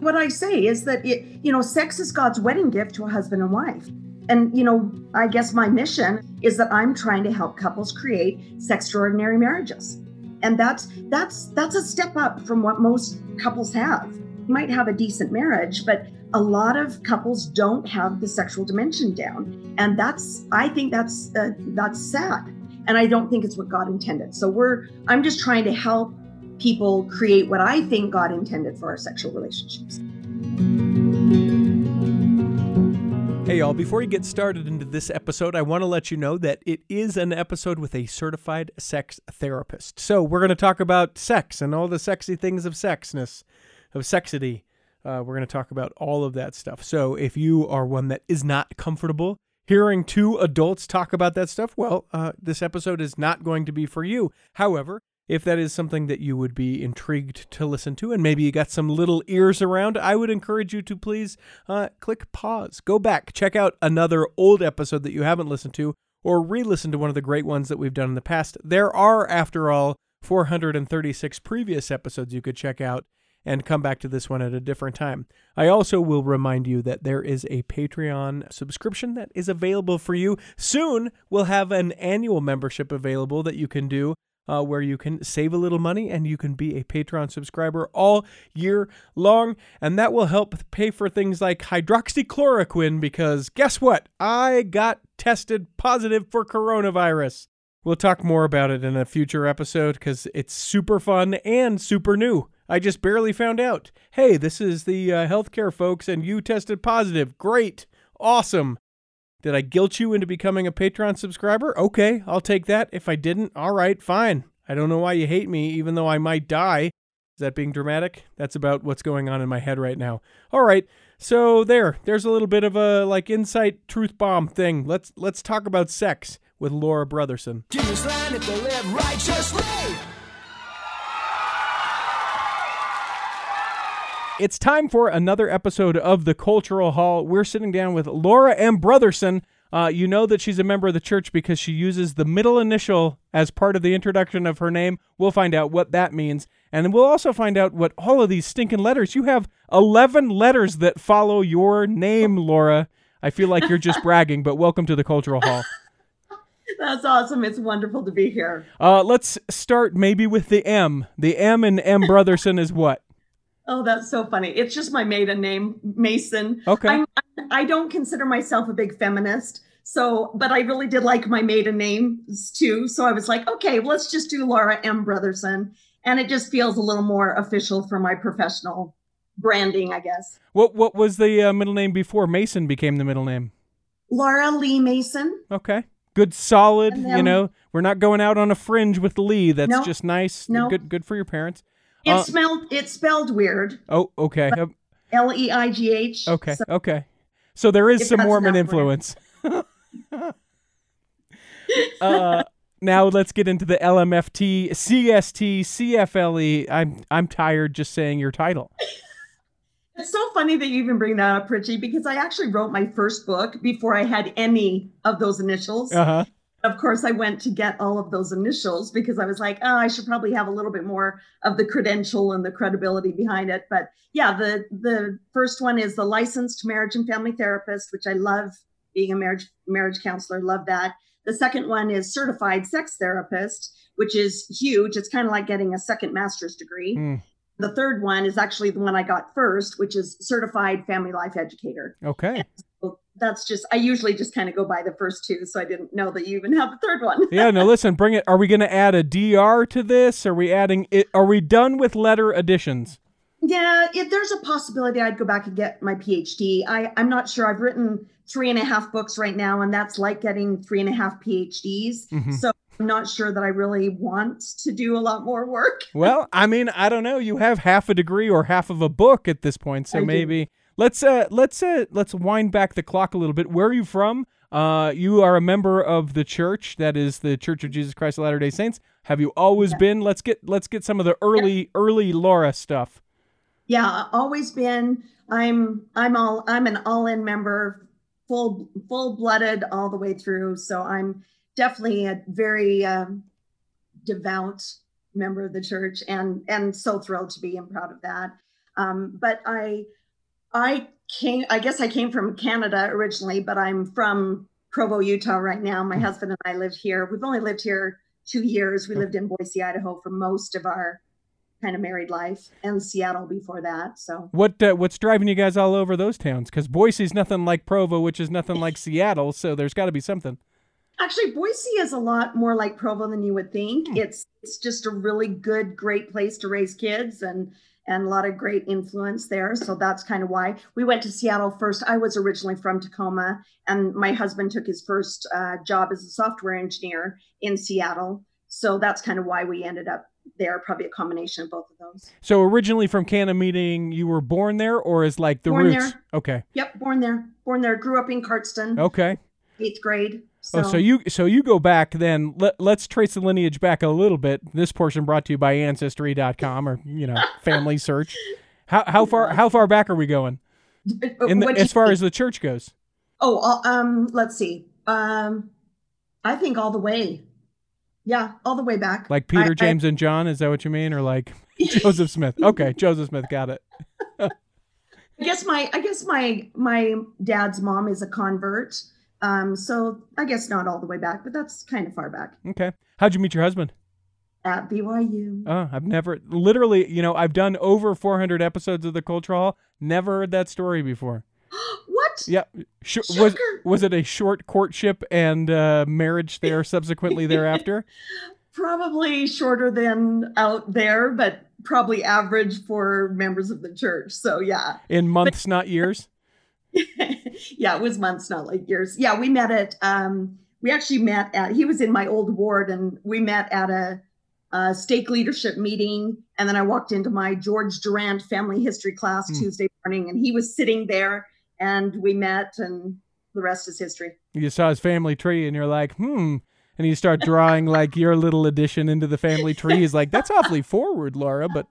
What I say is that it, you know, sex is God's wedding gift to a husband and wife. And you know, I guess my mission is that I'm trying to help couples create sextraordinary marriages. And that's that's that's a step up from what most couples have. You might have a decent marriage, but a lot of couples don't have the sexual dimension down. And that's I think that's uh, that's sad. And I don't think it's what God intended. So we're I'm just trying to help people create what I think God intended for our sexual relationships. Hey, y'all, before you get started into this episode, I want to let you know that it is an episode with a certified sex therapist. So, we're going to talk about sex and all the sexy things of sexness, of sexity. Uh, we're going to talk about all of that stuff. So, if you are one that is not comfortable hearing two adults talk about that stuff, well, uh, this episode is not going to be for you. However, if that is something that you would be intrigued to listen to, and maybe you got some little ears around, I would encourage you to please uh, click pause, go back, check out another old episode that you haven't listened to, or re listen to one of the great ones that we've done in the past. There are, after all, 436 previous episodes you could check out and come back to this one at a different time. I also will remind you that there is a Patreon subscription that is available for you. Soon, we'll have an annual membership available that you can do uh, where you can save a little money and you can be a Patreon subscriber all year long. And that will help pay for things like hydroxychloroquine because guess what? I got tested positive for coronavirus. We'll talk more about it in a future episode because it's super fun and super new. I just barely found out. Hey, this is the uh, healthcare folks, and you tested positive. Great. Awesome. Did I guilt you into becoming a Patreon subscriber? Okay, I'll take that. If I didn't, all right, fine. I don't know why you hate me, even though I might die. Is that being dramatic? That's about what's going on in my head right now. All right, so there, there's a little bit of a like insight truth bomb thing. Let's let's talk about sex with Laura Brotherson. It's time for another episode of the Cultural Hall. We're sitting down with Laura M. Brotherson. Uh, you know that she's a member of the church because she uses the middle initial as part of the introduction of her name. We'll find out what that means. And we'll also find out what all of these stinking letters. You have 11 letters that follow your name, Laura. I feel like you're just bragging, but welcome to the Cultural Hall. That's awesome. It's wonderful to be here. Uh, let's start maybe with the M. The M in M. Brotherson is what? Oh, that's so funny. It's just my maiden name, Mason. Okay. I'm, I don't consider myself a big feminist. So, but I really did like my maiden names too. So I was like, okay, let's just do Laura M. Brotherson. And it just feels a little more official for my professional branding, I guess. What What was the uh, middle name before Mason became the middle name? Laura Leigh Mason. Okay. Good, solid. Then- you know, we're not going out on a fringe with Leigh. That's No. just nice. No. Good, good for your parents. It Uh, smelled. It spelled weird. Oh, okay. L E I G H. Okay. So- okay. So there is some Mormon influence. uh, now let's get into the LMFT, CST, CFLE. E. I'm I'm tired just saying your title. It's so funny that you even bring that up, Richie, because I actually wrote my first book before I had any of those initials. Uh huh. Of course, I went to get all of those initials because I was like, oh, I should probably have a little bit more of the credential and the credibility behind it. But yeah, the the first one is the licensed marriage and family therapist, which I love being a marriage marriage counselor. Love that. The second one is certified sex therapist, which is huge. It's kind of like getting a second master's degree. Hmm. The third one is actually the one I got first, which is certified family life educator. Okay. So that's just I usually just kind of go by the first two, so I didn't know that you even have a third one. Yeah. No. Listen. Bring it. Are we going to add a DR to this? Are we adding it? Are we done with letter additions? Yeah, if there's a possibility I'd go back and get my PhD. I, I'm not sure. I've written three and a half books right now, and that's like getting three and a half PhDs. Mhm. So I'm not sure that I really want to do a lot more work. Well, I mean, I don't know. You have half a degree or half of a book at this point, so I do. Let's uh let's uh let's wind back the clock a little bit. Where are you from? Uh, you are a member of the church that is the Church of Jesus Christ of Latter Day Saints. Have you always Yeah. been? Let's get let's get some of the early early Laura stuff. Yeah, always been. I'm I'm all I'm an all-in member, full full-blooded all the way through. So I'm definitely a very um, devout member of the church, and and so thrilled to be and proud of that. Um, but I, I came. I guess I came from Canada originally, but I'm from Provo, Utah right now. My mm-hmm. husband and I live here. We've only lived here two years. We lived in Boise, Idaho, for most of our kind of married life, and Seattle before that. So what uh, what's driving you guys all over those towns? Because Boise's nothing like Provo, which is nothing like Seattle. So there's got to be something. Actually, Boise is a lot more like Provo than you would think. Hmm. It's it's just a really good, great place to raise kids and and a lot of great influence there. So that's kind of why we went to Seattle first. I was originally from Tacoma, and my husband took his first uh, job as a software engineer in Seattle. So that's kind of why we ended up there. Probably a combination of both of those. So originally from Canada, meeting you were born there, or is like the born roots? There. Okay. Yep, born there. Born there. Grew up in Cardston. Okay. Eighth grade. So. Oh, so you so you go back then. Let, let's trace the lineage back a little bit. This portion brought to you by Ancestry.com or you know Family Search. How how far how far back are we going? In the, as far as the church goes. Oh, uh, um, let's see. Um, I think all the way. Yeah, all the way back. Like Peter, I, James, I, and John. Is that what you mean, or like Joseph Smith? Okay, Joseph Smith. Got it. I guess my I guess my my dad's mom is a convert um, so I guess not all the way back, but that's kind of far back. Okay. How'd you meet your husband? At BYU. Oh, I've never literally, you know, I've done over 400 episodes of the Culture Hall. Never heard that story before. what? Yeah. Sh- was was it a short courtship and uh, marriage there subsequently thereafter? Probably shorter than out there, but probably average for members of the church. So yeah. In months, but- not years. yeah, it was months, not like years. Yeah, we met at um we actually met at he was in my old ward and we met at a, a stake leadership meeting and then I walked into my George Durrant family history class mm. Tuesday morning and he was sitting there and we met and the rest is history. You saw his family tree and you're like, "Hmm." And you start drawing like your little addition into the family tree. He's like, "That's awfully forward, Laura, but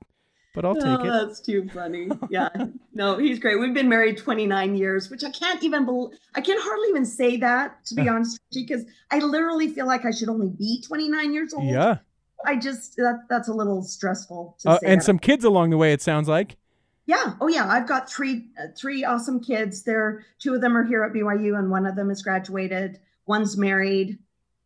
but I'll take oh, it. That's too funny. Yeah. no, he's great. We've been married 29 years, which I can't even believe. I can hardly even say that, to be honest, because I literally feel like I should only be 29 years old. Yeah. I just, that, that's a little stressful. Uh, and that. some kids along the way, it sounds like. Yeah. Oh, yeah. I've got three, uh, three awesome kids. There, two of them are here at BYU, and one of them is graduated. One's married.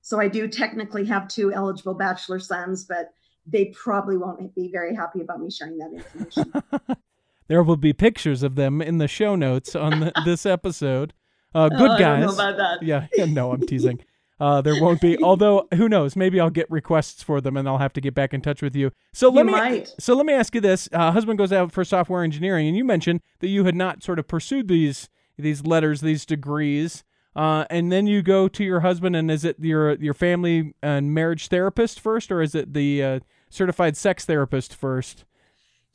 So I do technically have two eligible bachelor sons, but they probably won't be very happy about me sharing that information. there will be pictures of them in the show notes on the, this episode. Uh, good oh, guys. Yeah, yeah, no, I'm teasing. Uh, there won't be. Although, who knows? Maybe I'll get requests for them, and I'll have to get back in touch with you. So let you me. Might. So let me ask you this: uh, Husband goes out for software engineering, and you mentioned that you had not sort of pursued these these letters, these degrees. Uh, and then you go to your husband, and is it your your family and marriage therapist first, or is it the uh, certified sex therapist first?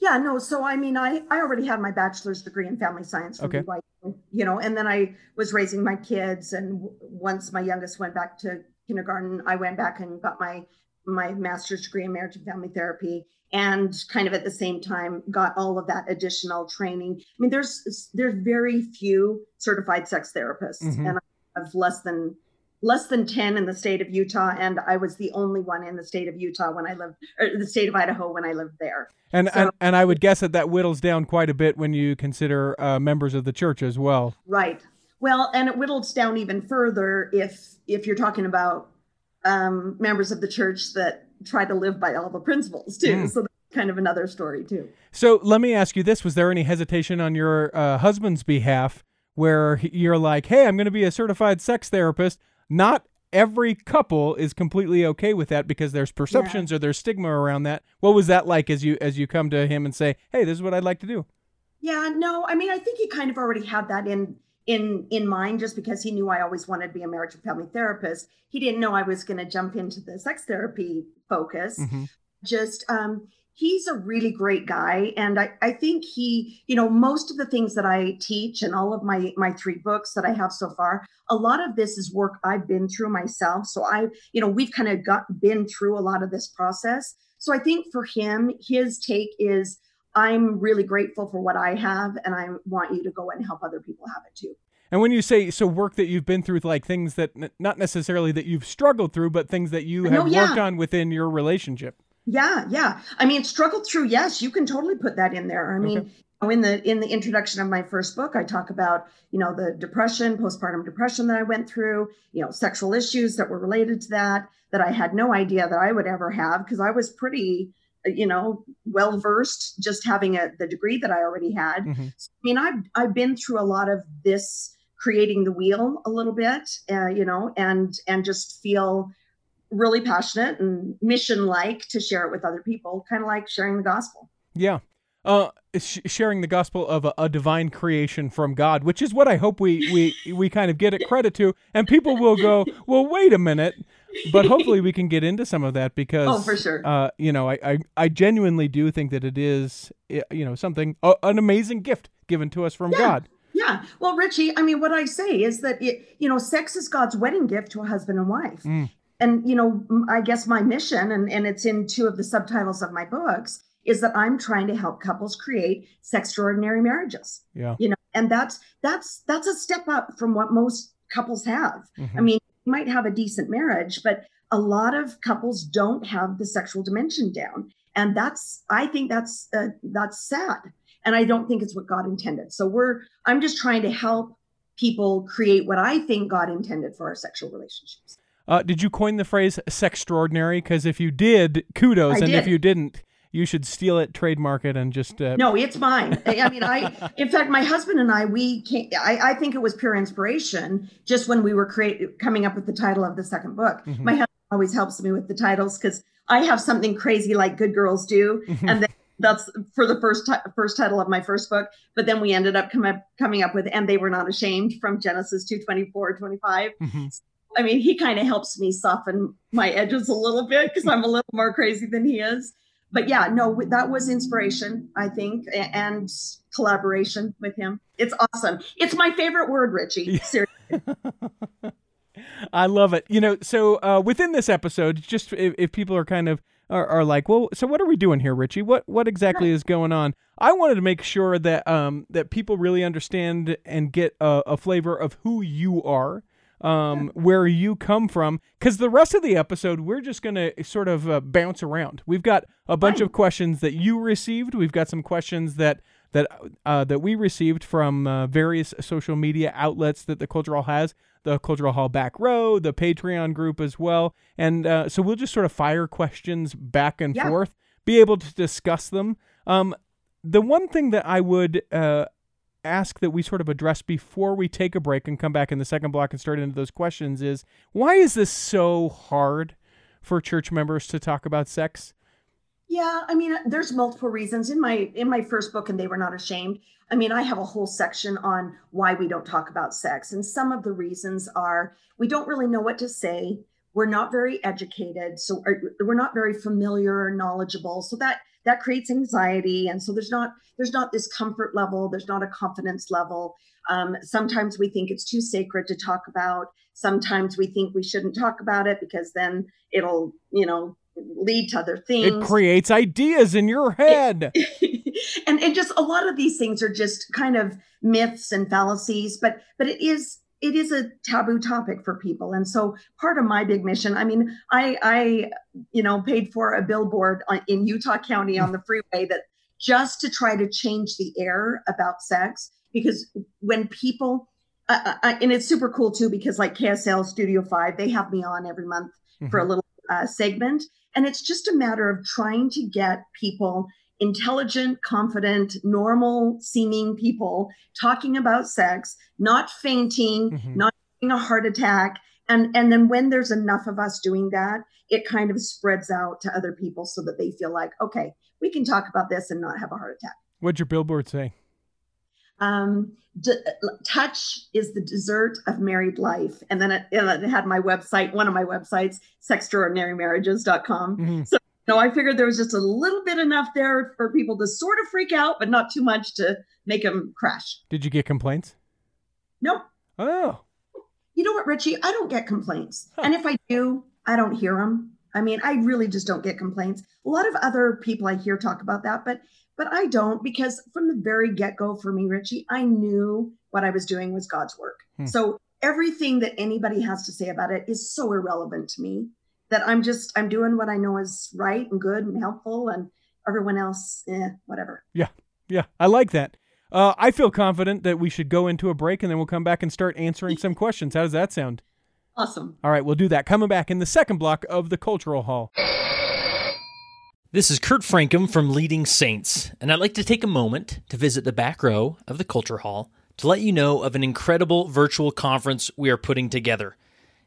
Yeah, no. So I mean, I I already had my bachelor's degree in family science okay. BYU, you know, and then I was raising my kids, and once my youngest went back to kindergarten, I went back and got my my master's degree in marriage and family therapy and kind of at the same time got all of that additional training. I mean, there's there's very few certified sex therapists, mm-hmm. and I have less than less than 10 in the state of Utah and I was the only one in the state of Utah when I lived or the state of Idaho when I lived there. And so, and, and I would guess that that whittles down quite a bit when you consider uh, members of the church as well. Right. Well, and it whittles down even further if if you're talking about um, members of the church that try to live by all the principles too. Mm. So kind of another story too. So let me ask you this: Was there any hesitation on your uh, husband's behalf, where you're like, "Hey, I'm going to be a certified sex therapist. Not every couple is completely okay with that because there's perceptions yeah. or there's stigma around that. What was that like as you as you come to him and say, "Hey, this is what I'd like to do"? Yeah, no, I mean, I think he kind of already had that in in in mind just because he knew I always wanted to be a marriage and family therapist. He didn't know I was going to jump into the sex therapy focus. Mm-hmm. Just um he's a really great guy and I, I think he you know most of the things that i teach and all of my my three books that i have so far a lot of this is work i've been through myself so i you know we've kind of got been through a lot of this process so i think for him his take is i'm really grateful for what i have and i want you to go and help other people have it too and when you say so work that you've been through like things that not necessarily that you've struggled through but things that you have no, yeah. worked on within your relationship yeah, yeah. I mean, struggled through, yes, you can totally put that in there. I mean, okay. in the in the introduction of my first book i talk about you know the depression postpartum depression that i went through you know sexual issues that were related to that that i had no idea that i would ever have because i was pretty you know well versed just having a, the degree that i already had. Mm-hmm. so, i mean i've i've been through a lot of this creating the wheel a little bit uh, you know and and just feel really passionate and mission like to share it with other people kind of like sharing the gospel. Yeah uh, sh- sharing the gospel of a, a, divine creation from God, which is what I hope we we we kind of get it credit to, and people will go, well, wait a minute, but hopefully we can get into some of that because, oh, for sure, uh, you know, I, I I genuinely do think that it is, you know, something uh, an amazing gift given to us from yeah. God. Yeah. Well, Richie, I mean, what I say is that it, you know, sex is God's wedding gift to a husband and wife. Mm. And, you know, I guess my mission, and, and it's in two of the subtitles of my books, is that I'm trying to help couples create sextraordinary marriages. Yeah. You know, and that's that's that's a step up from what most couples have. Mm-hmm. I mean, you might have a decent marriage, but a lot of couples don't have the sexual dimension down. And that's I think that's uh, that's sad. And I don't think it's what God intended. So we're I'm just trying to help people create what I think God intended for our sexual relationships. Uh, did you coin the phrase "sextraordinary"? Because if you did, kudos, I and did. if you didn't, you should steal it, trademark it, and just. Uh... No, it's mine. I mean, I. In fact, my husband and I, we came. I, I think it was pure inspiration. Just when we were create, coming up with the title of the second book, mm-hmm. my husband always helps me with the titles because I have something crazy like Good Girls Do, mm-hmm. and then that's for the first t- first title of my first book. But then we ended up, come up coming up with, and they were not ashamed from Genesis two twenty four twenty five. Mm-hmm. I mean, he kind of helps me soften my edges a little bit because I'm a little more crazy than he is but yeah, no, that was inspiration, I think, and collaboration with him. It's awesome. It's my favorite word, Richie. Seriously. I love it. You know, so uh, within this episode, just if, if people are kind of are, are, like, well, so what are we doing here, Richie? What what exactly is going on? I wanted to make sure that um that people really understand and get a, a flavor of who you are um, where you come from, because the rest of the episode we're just gonna sort of uh, bounce around. We've got a bunch of questions that you received. We've got some questions that that uh, that we received from uh, various social media outlets that the Cultural has. The Cultural Hall back row, the Patreon group as well, and uh, so we'll just sort of fire questions back and yeah. forth, be able to discuss them. Um, the one thing that I would uh, ask that we sort of address before we take a break and come back in the second block and start into those questions is why is this so hard for church members to talk about sex? Yeah, I mean, there's multiple reasons in my in my first book, and they were not ashamed. I mean, I have a whole section on why we don't talk about sex, and some of the reasons are we don't really know what to say. We're not very educated, so uh, we're not very familiar or knowledgeable. So that that creates anxiety. And so there's not there's not this comfort level there's not a confidence level. Um, sometimes we think it's too sacred to talk about. Sometimes we think we shouldn't talk about it because then it'll you know lead to other things. it creates ideas in your head. And and just a lot of these things are just kind of myths and fallacies but but it is it is a taboo topic for people and so part of my big mission i mean i i you know paid for a billboard in utah county on the freeway that just to try to change the air about sex because when people uh, uh, and it's super cool too because like ksl studio 5 they have me on every month mm-hmm. for a mm-hmm. little uh, segment and it's just a matter of trying to get people intelligent, confident, normal seeming people talking about sex, not fainting, mm-hmm. not having a heart attack. And, and then when there's enough of us doing that, it kind of spreads out to other people so that they feel like, okay, we can talk about this and not have a heart attack. What'd your billboard say? Um, d- touch is the dessert of married life. And then it, it, had my website, one of my websites, sextraordinarymarriages.com. Mm-hmm. So no, I figured there was just a little bit enough there for people to sort of freak out, but not too much to make them crash. Did you get complaints? No. Oh. You know what, Richie? I don't get complaints. Huh. And if I do, I don't hear them. I mean, I really just don't get complaints. A lot of other people I hear talk about that, but but I don't because from the very get-go for me, Richie, I knew what I was doing was God's work. Hmm. So everything that anybody has to say about it is so irrelevant to me that I'm just I'm doing what I know is right and good and helpful, and everyone else, eh, whatever. Yeah, Yeah, I like that. Uh, I feel confident that we should go into a break and then we'll come back and start answering some questions. How does that sound? Awesome. All right, we'll do that. Coming back in the second block of the Cultural Hall. This is Kurt Francom from Leading Saints, and I'd like to take a moment to visit the back row of the Culture Hall to let you know of an incredible virtual conference we are putting together.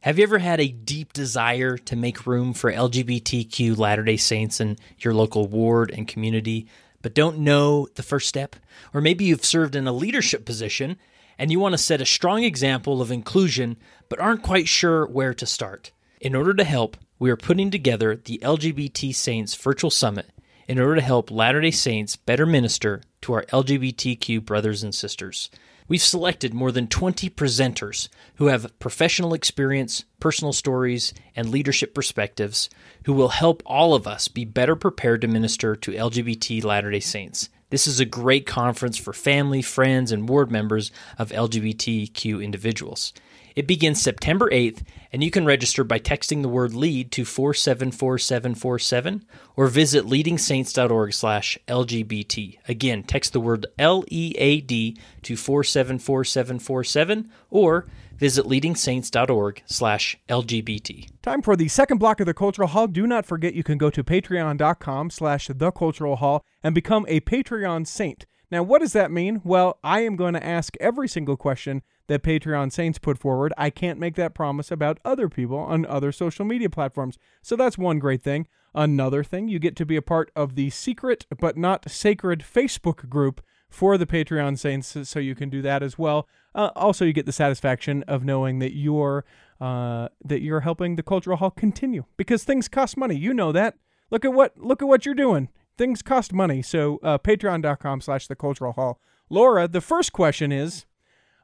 Have you ever had a deep desire to make room for LGBTQ Latter day Saints in your local ward and community, but don't know the first step? Or maybe you've served in a leadership position and you want to set a strong example of inclusion, but aren't quite sure where to start. In order to help, we are putting together the LGBT Saints Virtual Summit in order to help Latter day Saints better minister to our LGBTQ brothers and sisters. We've selected more than 20 presenters who have professional experience, personal stories, and leadership perspectives who will help all of us be better prepared to minister to LGBT Latter day Saints. This is a great conference for family, friends, and ward members of LGBTQ individuals. It begins September 8th, and you can register by texting the word LEAD to 474747 or visit leadingsaints.org slash LGBT. Again, text the word L-E-A-D to 474747 or visit leadingsaints.org slash LGBT. Time for the second block of the Cultural Hall. Do not forget you can go to patreon.com slash the Cultural Hall and become a Patreon Saint. Now, what does that mean? Well, I am going to ask every single question that Patreon Saints put forward. I can't make that promise about other people on other social media platforms. So that's one great thing. Another thing, you get to be a part of the secret but not sacred Facebook group for the Patreon Saints, so you can do that as well. Uh, also, you get the satisfaction of knowing that you're uh, that you're helping the Cultural Hall continue because things cost money. You know that. Look at what look at what you're doing. Things cost money. So uh, Patreon.com/slash The Cultural Hall. Laura, the first question is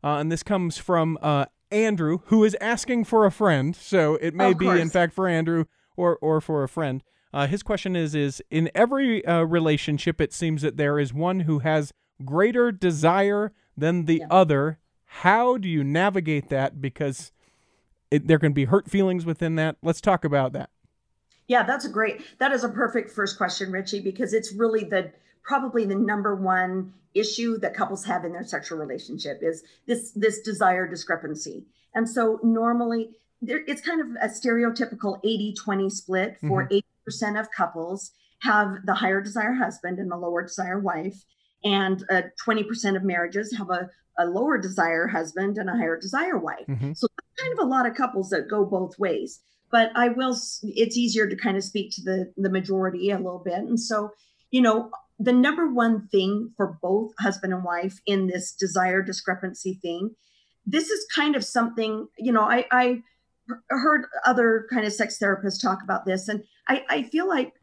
uh, and this comes from uh, Andrew, who is asking for a friend. So it may be, in fact, for Andrew or or for a friend. Uh, his question is: is in every uh, relationship, it seems that there is one who has greater desire than the yeah. other. How do you navigate that? Because it, there can be hurt feelings within that. Let's talk about that. Yeah, that's a great. That is a perfect first question, Richie, because it's really the probably the number one issue that couples have in their sexual relationship is this this desire discrepancy. And so normally there, it's kind of a stereotypical 80-20 split for mm-hmm. 80% of couples have the higher desire husband and the lower desire wife and uh, 20% of marriages have a, a lower desire husband and a higher desire wife. Mm-hmm. So kind of a lot of couples that go both ways. But I will it's easier to kind of speak to the the majority a little bit. And so, you know, the number one thing for both husband and wife in this desire discrepancy thing this is kind of something you know i i heard other kind of sex therapists talk about this and i i feel like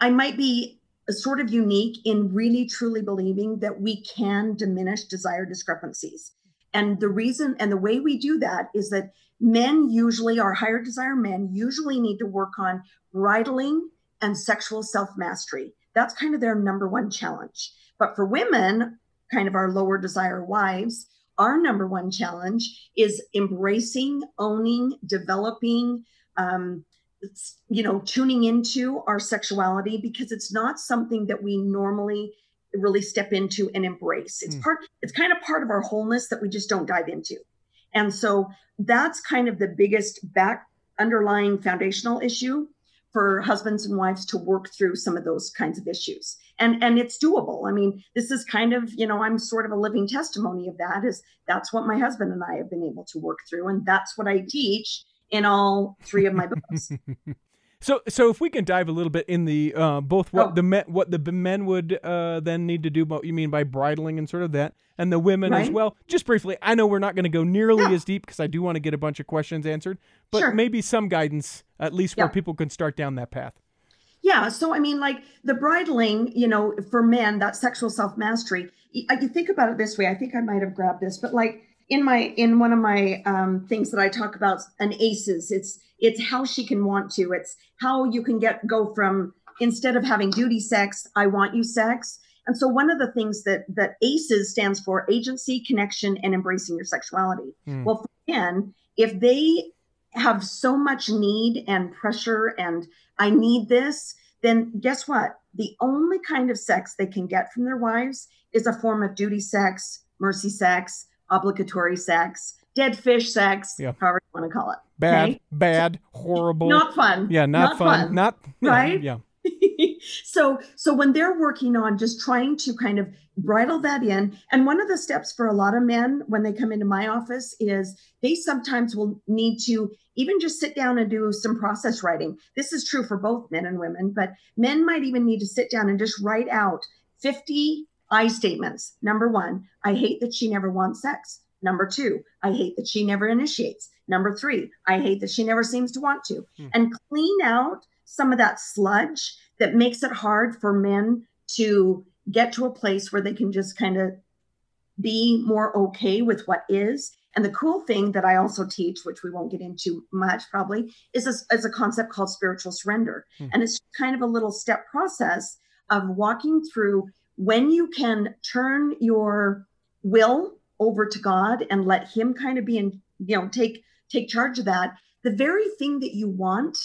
i might be sort of unique in really truly believing that we can diminish desire discrepancies and the reason and the way we do that is that men usually our higher desire men usually need to work on bridling and sexual self mastery that's kind of their number one challenge. But for women, kind of our lower desire wives, our number one challenge is embracing, owning, developing, um, you know, tuning into our sexuality because it's not something that we normally really step into and embrace. It's mm. part, it's kind of part of our wholeness that we just don't dive into. And so that's kind of the biggest back underlying foundational issue for husbands and wives to work through some of those kinds of issues. And and it's doable. I mean this is kind of you know i'm sort of a living testimony of that is that's what my husband and i have been able to work through and that's what i teach in all three of my books So, so if we can dive a little bit in the uh, both what oh. the men what the men would uh, then need to do, what you mean by bridling and sort of that, and the women right. as well. Just briefly, I know we're not going to go nearly yeah. as deep because I do want to get a bunch of questions answered, but sure. maybe some guidance at least yeah. where people can start down that path. Yeah. So, I mean, like the bridling, you know, for men, that sexual self mastery. I can think about it this way. I think I might have grabbed this, but like in my in one of my um, things that I talk about, an ACEs. It's it's how she can want to. It's how you can get go from instead of having duty sex, I want you sex. And so one of the things that that ACEs stands for agency, connection, and embracing your sexuality. Mm. Well, for men, if they have so much need and pressure and I need this, then guess what? The only kind of sex they can get from their wives is a form of duty sex, mercy sex, obligatory sex, dead fish sex, Yeah. however you want to call it. Bad, okay? bad, horrible. Not fun. yeah, not, fun. Not yeah, Right? Yeah. so so when they're working on just trying to kind of bridle that in and one of the steps for a lot of men when they come into my office is they sometimes will need to even just sit down and do some process writing this is true for both men and women but men might even need to sit down and just write out 50 i statements number 1 i hate that she never wants sex number 2 i hate that she never initiates number 3 i hate that she never seems to want to Hmm. and clean out some of that sludge that makes it hard for men to get to a place where they can just kind of be more okay with what is. And the cool thing that I also teach, which we won't get into much probably, is a, is a concept called spiritual surrender. Hmm. And it's kind of a little step process of walking through when you can turn your will over to God and let Him kind of be in, you know, take take charge of that. The very thing that you want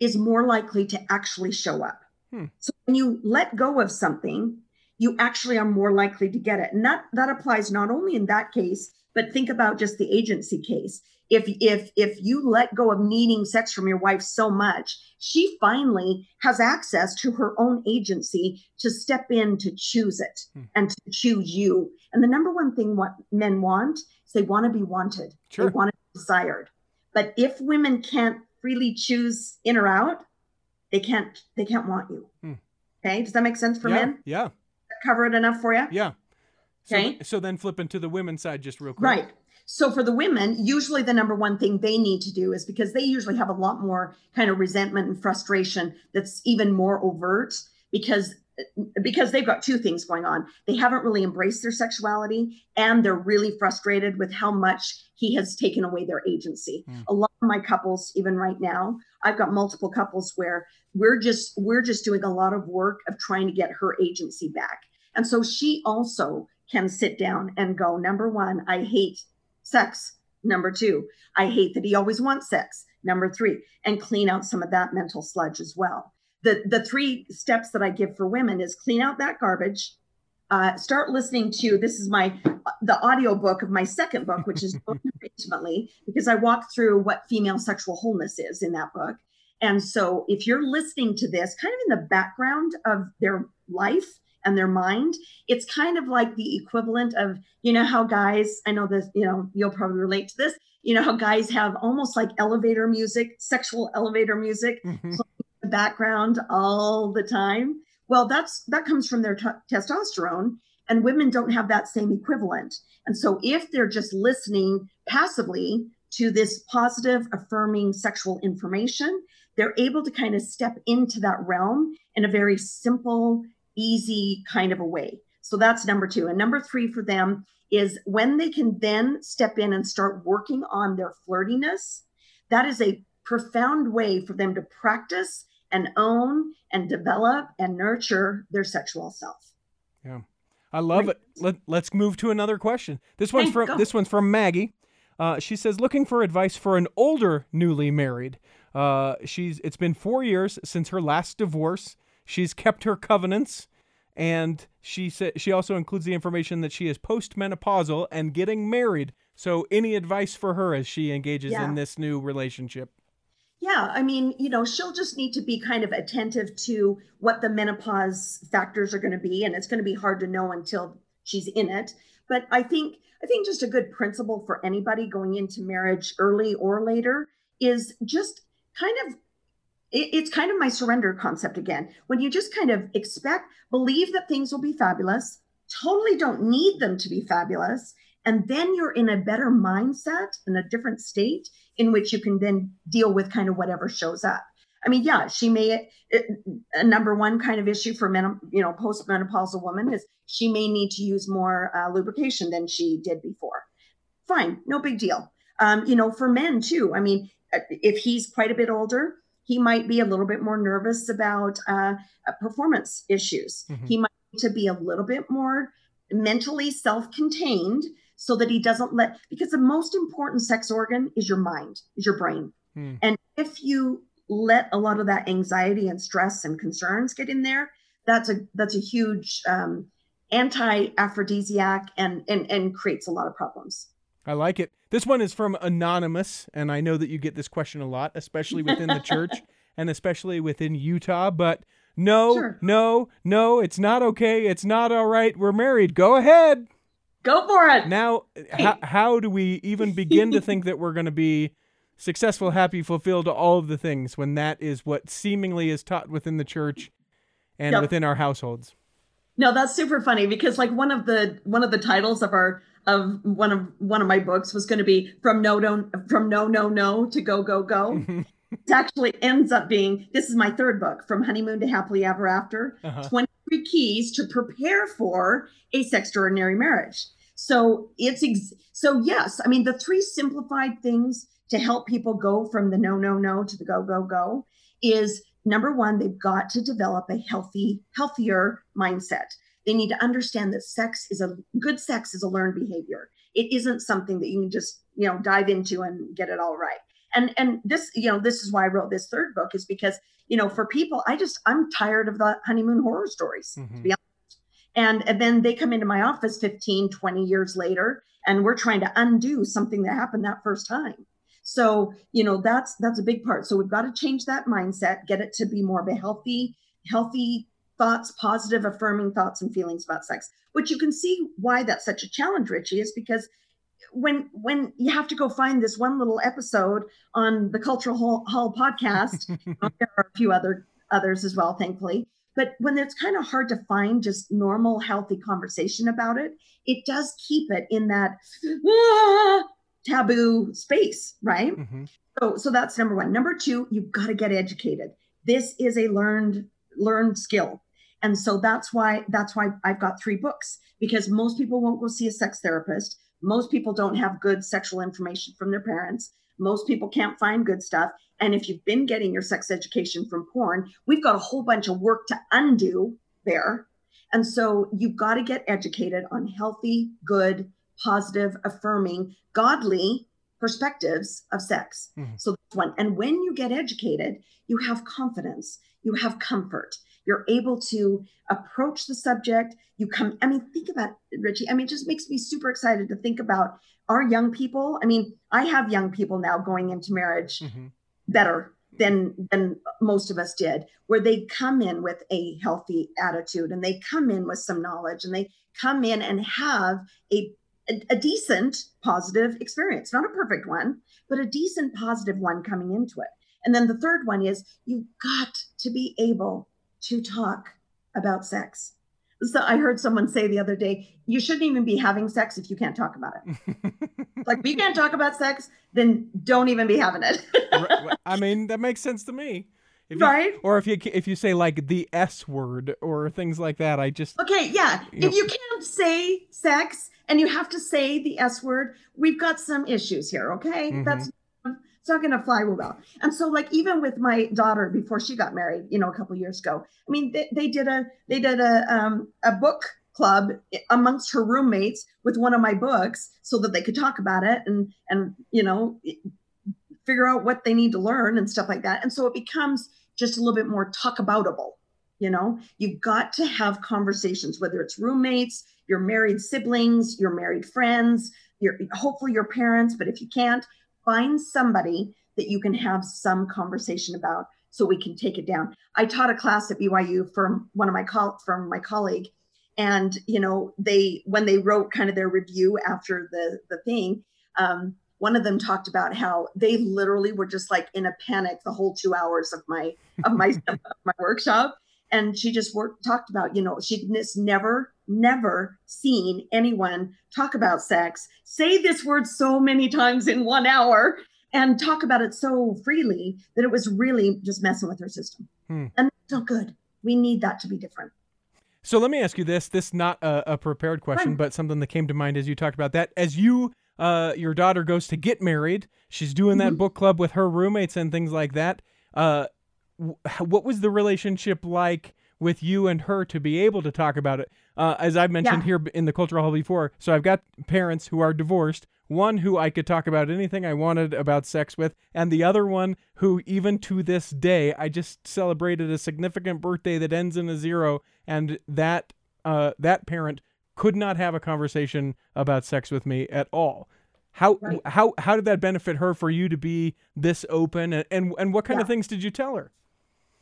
is more likely to actually show up. Hmm. So when you let go of something, you actually are more likely to get it. And that that applies not only in that case, but think about just the agency case. If if if you let go of needing sex from your wife so much, she finally has access to her own agency to step in to choose it Hmm. and to choose you. And the number one thing what men want is they want to be wanted. Sure. They want to be desired. But if women can't freely choose in or out, they can't they can't want you. Hmm. Okay, does that make sense for yeah, men? yeah, Cover it enough for you? yeah. So, Okay. so then flipping to the women's side just real quick. Right. So for the women, usually the number one thing they need to do is because they usually have a lot more kind of resentment and frustration that's even more overt because because they've got two things going on. They haven't really embraced their sexuality and they're really frustrated with how much he has taken away their agency. Mm. A lot of my couples even right now, I've got multiple couples where we're just we're just doing a lot of work of trying to get her agency back. And so she also can sit down and go, number one, I hate sex. Number two, I hate that he always wants sex. Number three, and clean out some of that mental sludge as well. The, the three steps that I give for women is clean out that garbage. Uh, start listening to this is my the audio book of my second book, which is intimately, because I walk through what female sexual wholeness is in that book. And so if you're listening to this kind of in the background of their life and their mind, it's kind of like the equivalent of, you know, how guys, I know this, you know, you'll probably relate to this, you know, how guys have almost like elevator music, sexual elevator music Mhm. the background all the time. Well, that's that comes from their t- testosterone, and women don't have that same equivalent. And so, if they're just listening passively to this positive, affirming sexual information, they're able to kind of step into that realm in a very simple, easy kind of a way. So that's number two. And number three for them is when they can then step in and start working on their flirtiness. That is a profound way for them to practice and own and develop and nurture their sexual self. Yeah. I love Great. it. Let, let's move to another question. This one's Okay, from go. this one's from Maggie. Uh, she says looking for advice for an older newly married. Uh, she's it's been four years since her last divorce. She's kept her covenants, and she said she also includes the information that she is postmenopausal and getting married. So, any advice for her as she engages Yeah. in this new relationship? Yeah, I mean, you know, she'll just need to be kind of attentive to what the menopause factors are going to be, and it's going to be hard to know until she's in it. But I think I think just a good principle for anybody going into marriage early or later is just kind of it- it's kind of my surrender concept again. When you just kind of expect, believe that things will be fabulous, totally don't need them to be fabulous, and then you're in a better mindset and a different state in which you can then deal with kind of whatever shows up. I mean, yeah, she may it, a number one kind of issue for men, you know, postmenopausal woman is she may need to use more uh, lubrication than she did before. Fine, no big deal. Um, you know, for men too. I mean, uh, if he's quite a bit older, he might be a little bit more nervous about uh, uh, performance issues. Mhm. He might need to be a little bit more mentally self-contained so that he doesn't let because the most important sex organ is your mind, is your brain. Hmm. And if you let a lot of that anxiety and stress and concerns get in there, that's a that's a huge um, anti-aphrodisiac and, and and creates a lot of problems. I like it. This one is from Anonymous, and I know that you get this question a lot, especially within the church and especially within Utah. But no, sure. no, no, it's not okay. It's not all right. We're married. Go ahead. Go for it. Now, how, how do we even begin to think that we're going to be successful, happy, fulfilled, all of the things when that is what seemingly is taught within the church and yep. within our households? No, that's super funny because like one of the one of the titles of our of one of one of my books was going to be from no no from no no no to go go go. it actually ends up being this is my third book from honeymoon to happily ever after uh-huh. 23 keys to prepare for a sextraordinary marriage so it's ex- so yes i mean the three simplified things to help people go from the no no no to the go go go is number one they've got to develop a healthy healthier mindset they need to understand that sex is a good sex is a learned behavior. It isn't something that you can just you know dive into and get it all right. And and this you know this is why i wrote this third book is because you know for people i just i'm tired of the honeymoon horror stories mm-hmm. to be honest. And, and then they come into my office 15 20 years later and we're trying to undo something that happened that first time. So you know that's that's a big part. So we've got to change that mindset get it to be more of a healthy healthy thoughts positive affirming thoughts and feelings about sex which you can see why that's such a challenge richie is because when when you have to go find this one little episode on the Cultural Hall, Hall podcast, there are a few other others as well, thankfully. But when it's kind of hard to find just normal, healthy conversation about it, it does keep it in that ah, taboo space, right? Mm-hmm. So, so that's number one. Number two, you've got to get educated. This is a learned learned skill, and so that's why that's why I've got three books because most people won't go see a sex therapist most people don't have good sexual information from their parents. Most people can't find good stuff. And if you've been getting your sex education from porn, we've got a whole bunch of work to undo there. And so you've got to get educated on healthy, good, positive, affirming, godly perspectives of sex. Mm-hmm. So that's one. And when you get educated, you have confidence, you have comfort, you're able to approach the subject. You come, I mean, think about it, Richie. I mean, it just makes me super excited to think about our young people. I mean, I have young people now going into marriage mm-hmm. better than than most of us did, where they come in with a healthy attitude and they come in with some knowledge and they come in and have a a, a decent positive experience, not a perfect one, but a decent positive one coming into it. And then the third one is you've got to be able to talk about sex. So I heard someone say the other day, you shouldn't even be having sex if you can't talk about it. like if you can't talk about sex, then don't even be having it. I mean, that makes sense to me. If you, right? Or if you if you say like the S word or things like that, I just Okay, yeah. You if know. you can't say sex and you have to say the S word, we've got some issues here, okay? Mm-hmm. That's it's not going to fly well. And so, like even with my daughter before she got married, you know, a couple years ago, I mean, they, they did a they did a um, a book club amongst her roommates with one of my books so that they could talk about it and and you know figure out what they need to learn and stuff like that. And so it becomes just a little bit more talk aboutable. You know, you've got to have conversations, whether it's roommates, your married siblings, your married friends, your hopefully your parents, but if you can't, find somebody that you can have some conversation about so we can take it down. I taught a class at BYU from one of my col- from my colleague and you know they when they wrote kind of their review after the the thing um, one of them talked about how they literally were just like in a panic the whole two hours of my of my of my workshop and she just worked talked about you know she'd never never seen anyone talk about sex say this word so many times in one hour and talk about it so freely that it was really just messing with her system. Hmm. and it's not good. We need that to be different. So let me ask you this. This not a, a prepared question but something that came to mind as you talked about that. As you uh, your daughter goes to get married she's doing that mm-hmm. book club with her roommates and things like that uh, what was the relationship like with you and her to be able to talk about it? Uh, as I've mentioned yeah. here in the cultural hall before, so I've got parents who are divorced. one who I could talk about anything I wanted about sex with, and the other one who, even to this day, I just celebrated a significant birthday that ends in a zero, and that uh, that parent could not have a conversation about sex with me at all. How Right. how how did that benefit her for you to be this open, and and, and what kind of things did you tell her?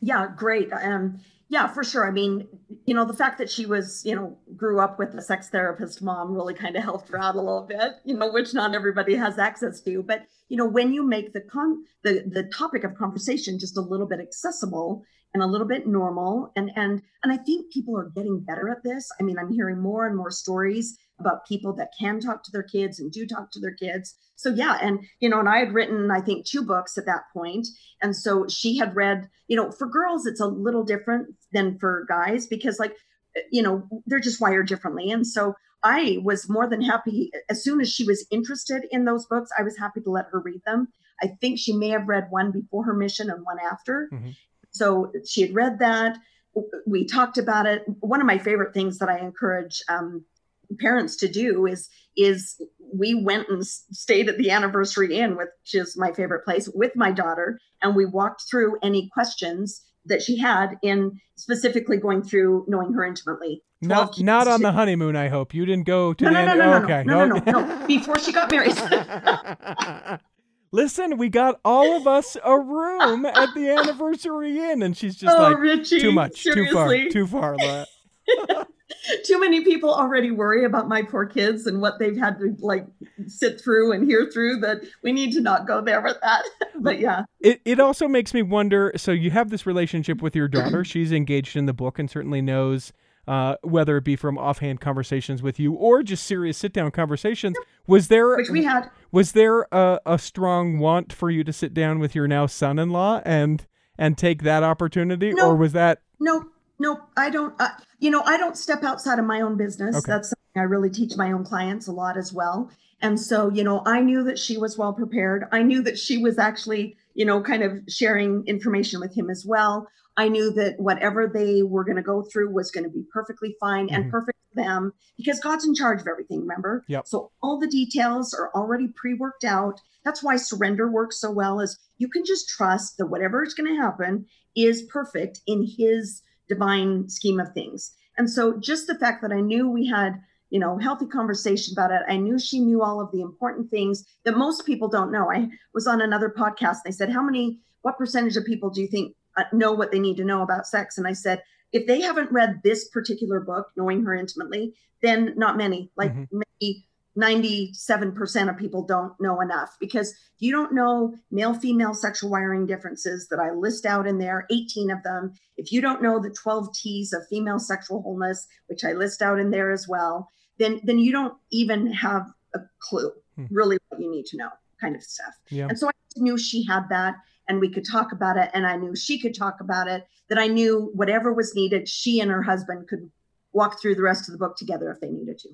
Yeah, great. Um, yeah, for sure. I mean, you know, the fact that she was, you know, grew up with a sex therapist mom really kind of helped her out a little bit, you know, which not everybody has access to. But you know, when you make the con the the topic of conversation just a little bit accessible and a little bit normal, and and and I think people are getting better at this. I mean, I'm hearing more and more stories about people that can talk to their kids and do talk to their kids. So yeah, and you know, and I had written, I think, two books at that point, and so she had read. You know, for girls, it's a little different than for guys because, like, you know, they're just wired differently, and so I was more than happy as soon as she was interested in those books. I was happy to let her read them. I think she may have read one before her mission and one after. Mhm. So she had read that. We talked about it. One of my favorite things that I encourage um, parents to do is is we went and stayed at the anniversary inn which is my favorite place with my daughter and we walked through any questions that she had in specifically going through knowing her intimately 12 Not not on to- the honeymoon. I hope you didn't go to no, the no, no, no, no, okay. no, no, no, no, no. Before she got married. Listen, we got all of us a room at the anniversary inn, and she's just oh, like, Richie, too much, too far, too far, too many people already worry about my poor kids and what they've had to like sit through and hear through that we need to not go there with that. but yeah. It it also makes me wonder. So you have this relationship with your daughter. She's engaged in the book and certainly knows. Uh, whether it be from offhand conversations with you or just serious sit down conversations, was there Which we had was there a, a strong want for you to sit down with your now son in law and and take that opportunity, No. or was that no, no, I don't uh, you know, I don't step outside of my own business. Okay. That's something I really teach my own clients a lot as well. And so, you know, I knew that she was well prepared. I knew that she was actually, you know, kind of sharing information with him as well. I knew that whatever they were going to go through was going to be perfectly fine Mhm. and perfect for them because God's in charge of everything, remember? Yep. So all the details are already pre-worked out. That's why surrender works so well is you can just trust that whatever is going to happen is perfect in his divine scheme of things. And so just the fact that I knew we had, you know, healthy conversation about it, I knew she knew all of the important things that most people don't know. I was on another podcast. They said, "How many what percentage of people do you think uh, know what they need to know about sex?" And I said, if they haven't read this particular book, Knowing Her Intimately, then not many. Like Mhm. maybe 97% of people don't know enough because you don't know male female sexual wiring differences that I list out in there, 18 of them. If you don't know the 12 T's of female sexual wholeness, which I list out in there as well, then then you don't even have a clue Hmm. really what you need to know kind of stuff. yeah? And so I knew she had that and we could talk about it and I knew she could talk about it, that I knew whatever was needed, she and her husband could walk through the rest of the book together if they needed to.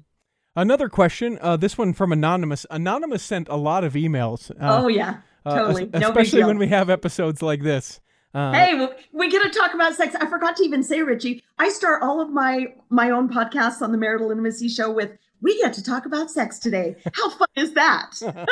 Another question. Uh, this one from anonymous. Anonymous sent a lot of emails. Uh, oh yeah. uh, totally. No especially when we have episodes like this. Uh, Hey, we get to talk about sex. I forgot to even say, Richie, I start all of my my own podcasts on the Marital Intimacy Show with "We get to talk about sex today." How fun is that?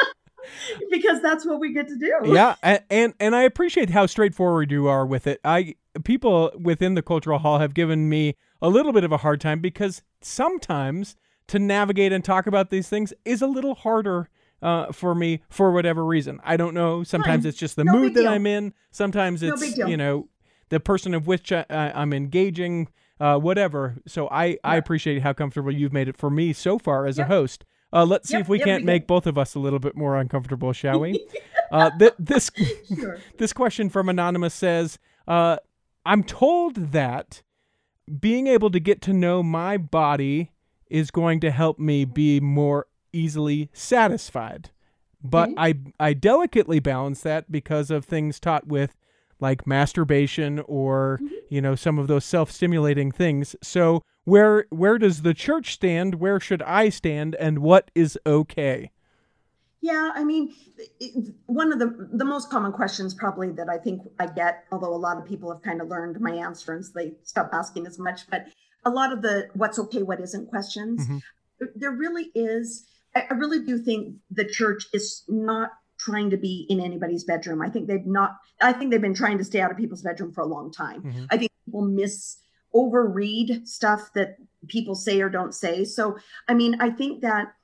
because that's what we get to do. yeah, and and I appreciate how straightforward you are with it. I people within the cultural hall have given me a little bit of a hard time because sometimes to navigate and talk about these things is a little harder uh, for me for whatever reason. I don't know. Sometimes Fine. it's just the No mood that deal. I'm in. Sometimes No it's you know the person of which I, I'm engaging. Uh, whatever. So I, I appreciate how comfortable you've made it for me so far as a host. Uh, let's see if we yep, can't we make both of us a little bit more uncomfortable, shall we? uh, th- this Sure. this question from anonymous says, uh, "I'm told that being able to get to know my body is going to help me be more easily satisfied, but Mhm. I I delicately balance that because of things taught with." Like masturbation, or Mm-hmm. you know, some of those self-stimulating things. So, where where does the church stand? Where should I stand? And what is okay? Yeah, I mean, one of the the most common questions probably that I think I get, although a lot of people have kind of learned my answer and so they stop asking as much, but a lot of the what's okay, what isn't questions, Mhm. there- there really is I, really do think the church is not trying to be in anybody's bedroom. I think they've not, I think they've been trying to stay out of people's bedroom for a long time. Mm-hmm. I think people miss overread stuff that people say or don't say. So, I mean, I think that,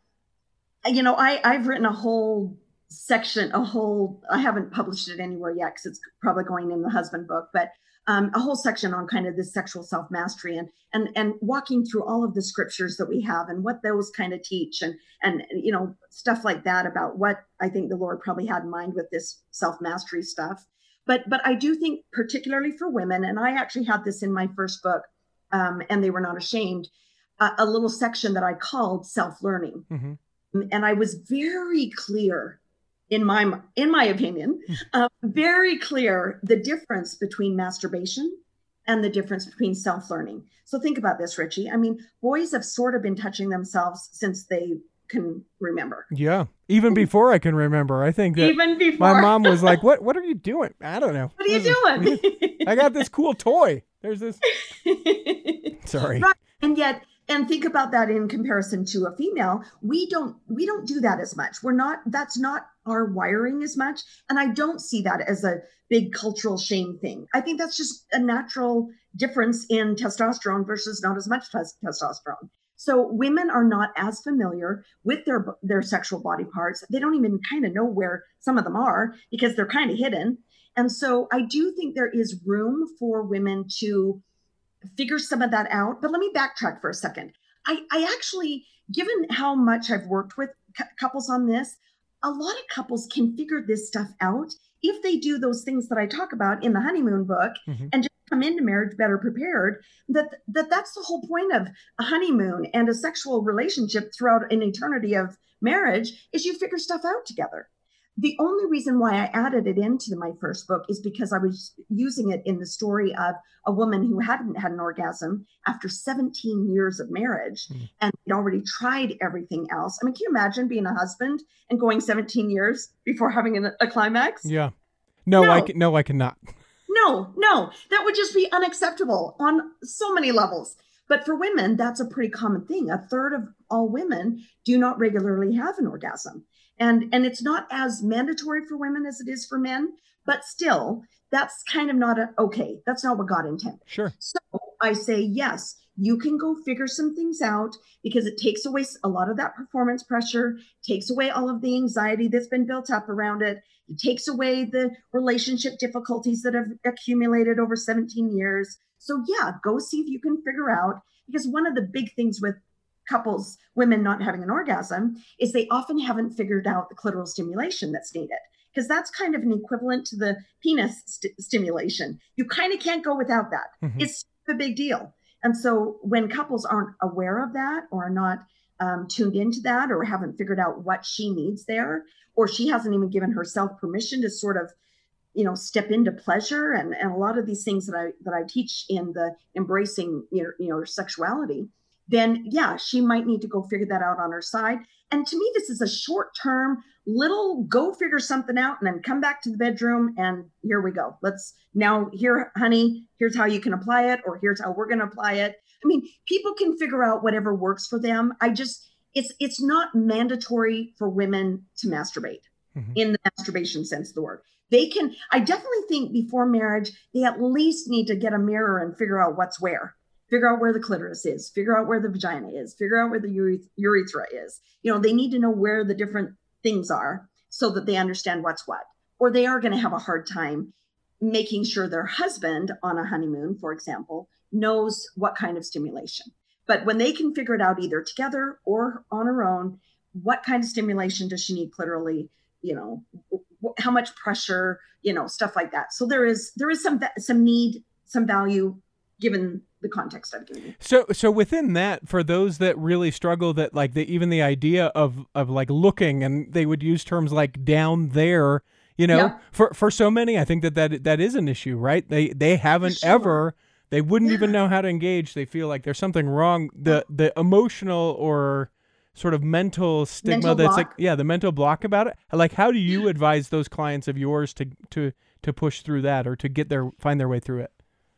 you know, I, I've written a whole section, a whole, I haven't published it anywhere yet because it's probably going in the husband book, but um, a whole section on kind of this sexual self mastery and and and walking through all of the scriptures that we have and what those kind of teach and and you know stuff like that about what I think the Lord probably had in mind with this self mastery stuff. But but I do think particularly for women, and I actually had this in my first book, um, and they were not ashamed, uh, a little section that I called self learning, mm-hmm. and I was very clear in my in my opinion, hmm. uh, very clear the difference between masturbation and the difference between self-learning. So think about this, Richie. I mean, boys have sort of been touching themselves since they can remember. Yeah, even before I can remember. I think that even before my mom was like, "What? What are you doing? I don't know. What are you doing? I got this cool toy. There's this. Sorry. Right. And yet, and think about that in comparison to a female. We don't we don't do that as much. We're not that's not our wiring as much. And i don't see that as a big cultural shame thing. I think that's just a natural difference in testosterone versus not as much testosterone. So women are not as familiar with their their sexual body parts. They don't even kind of know where some of them are because they're kind of hidden. And so i do think there is room for women to figure some of that out. But let me backtrack for a second. I, I actually, given how much I've worked with c- couples on this, a lot of couples can figure this stuff out if they do those things that I talk about in the honeymoon book mm-hmm. and just come into marriage better prepared. That that that's the whole point of a honeymoon and a sexual relationship throughout an eternity of marriage is you figure stuff out together. The only reason why I added it into my first book is because I was using it in the story of a woman who hadn't had an orgasm after 17 years of marriage mm. and had already tried everything else. I mean, can you imagine being a husband and going 17 years before having a, a climax? Yeah. No, no, I can, no, I cannot. No, no, that would just be unacceptable on so many levels. But for women, that's a pretty common thing. A third of all women do not regularly have an orgasm and and it's not as mandatory for women as it is for men but still that's kind of not a okay that's not what god intended. Sure. So i say yes you can go figure some things out because it takes away a lot of that performance pressure takes away all of the anxiety that's been built up around it. It takes away the relationship difficulties that have accumulated over 17 years. So yeah go see if you can figure out because one of the big things with couples, women not having an orgasm, is they often haven't figured out the clitoral stimulation that's needed. Because that's kind of an equivalent to the penis st- stimulation. You kind of can't go without that. Mm-hmm. It's a big deal. And so when couples aren't aware of that or are not um, tuned into that or haven't figured out what she needs there, or she hasn't even given herself permission to sort of you know step into pleasure and, and a lot of these things that i that i teach in the embracing your you know sexuality then yeah, she might need to go figure that out on her side. And to me, this is a short term little go figure something out and then come back to the bedroom and here we go. Let's now here, honey, here's how you can apply it, or here's how we're going to apply it. I mean, people can figure out whatever works for them. I just, it's it's not mandatory for women to masturbate mm-hmm. in the masturbation sense of the word. They can, I definitely think before marriage, they at least need to get a mirror and figure out what's where figure out where the clitoris is, figure out where the vagina is, figure out where the urethra is. You know, they need to know where the different things are so that they understand what's what. Or they are going to have a hard time making sure their husband on a honeymoon, for example, knows what kind of stimulation. But when they can figure it out either together or on her own, what kind of stimulation does she need clitorally? You know, how much pressure, you know, stuff like that. So there is there is some some need, some value given the context I've given you. So so within that, for those that really struggle, that like the even the idea of of like looking, and they would use terms like down there. You know, yeah. for for so many, I think that that that is an issue, right? They they haven't sure. ever. They wouldn't yeah. even know how to engage. They feel like there's something wrong. The the emotional or sort of mental stigma mental that's block. like yeah the mental block about it like how do you advise those clients of yours to to to push through that or to get their find their way through it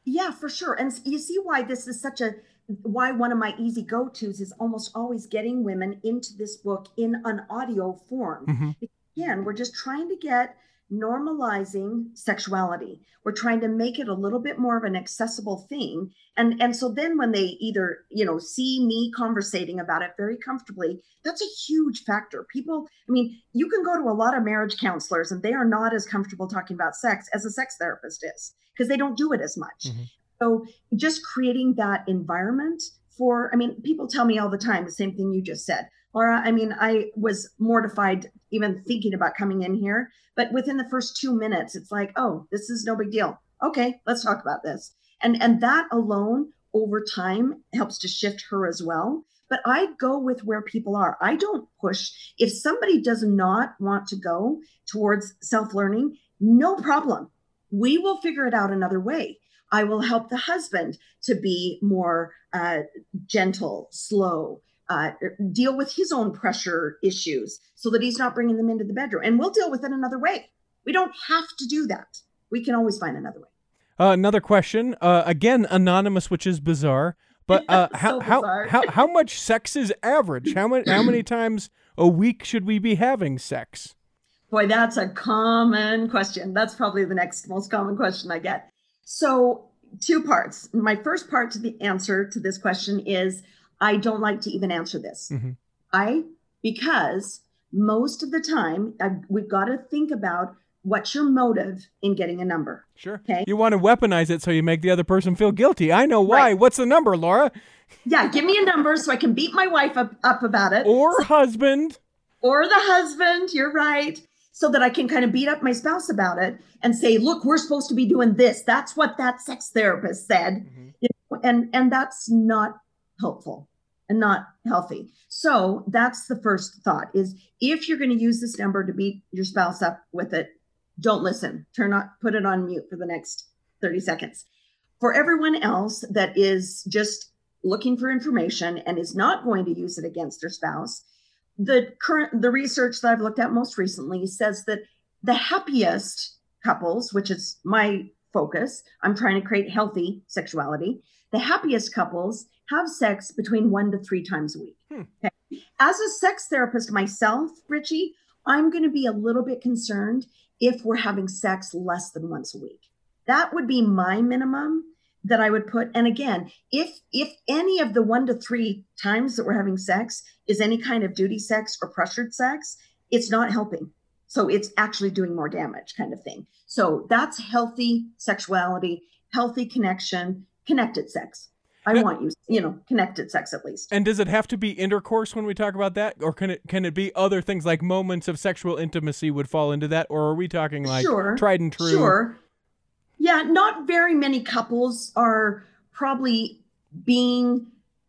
yeah, for sure. And you see why this is such a why one of my easy go tos is almost always getting women into this book in an audio form. Mm-hmm. Again, we're just trying to get normalizing sexuality. We're trying to make it a little bit more of an accessible thing. And and so then when they either, you know, see me conversating about it very comfortably, that's a huge factor. People, I mean, you can go to a lot of marriage counselors and they are not as comfortable talking about sex as a sex therapist is because they don't do it as much. Mhm. So just creating that environment for, I mean, people tell me all the time the same thing you just said. Laura, I mean, I was mortified even thinking about coming in here, but within the first two minutes, it's like, oh, this is no big deal. Okay, let's talk about this. And and that alone over time helps to shift her as well. But I go with where people are. I don't push. If somebody does not want to go towards self-learning, no problem. We will figure it out another way. I will help the husband to be more uh, gentle, slow, uh, deal with his own pressure issues so that he's not bringing them into the bedroom. And we'll deal with it another way. We don't have to do that. We can always find another way. Uh, another question, uh, again anonymous, which is bizarre. But uh, So how, how bizarre. how how much sex is average? How many how many times a week should we be having sex? Boy, that's a common question. That's probably the next most common question I get. So, two parts. My first part to the answer to this question is I don't like to even answer this. Mhm. I because most of the time uh, we've got to think about what's your motive in getting a number. Sure. Okay. You want to weaponize it so you make the other person feel guilty. I know why. Right. What's the number, Laura? Yeah, give me a number so I can beat my wife up, up about it. Or husband? or the husband, you're right, so that I can kind of beat up my spouse about it and say, look, we're supposed to be doing this. That's what that sex therapist said. You know, and and that's not helpful and not healthy. So that's the first thought is if you're going to use this number to beat your spouse up with it, don't listen. Turn on put it on mute for the next 30 seconds. For everyone else that is just looking for information and is not going to use it against their spouse, the current the research that I've looked at most recently says that the happiest couples, which is my focus, I'm trying to create healthy sexuality. The happiest couples have sex between one to three times a week. Hmm. Okay. As a sex therapist myself, Richie, I'm going to be a little bit concerned if we're having sex less than once a week. That would be my minimum that I would put. And again, if if any of the one to three times that we're having sex is any kind of duty sex or pressured sex, it's not helping. So it's actually doing more damage, kind of thing. So that's healthy sexuality, healthy connection, connected sex. I Now- want you, you know, connected sex at least. And does it have to be intercourse when we talk about that, or can it can it be other things like moments of sexual intimacy would fall into that, or are we talking like Sure, tried and true? Sure. Yeah, not very many couples are probably being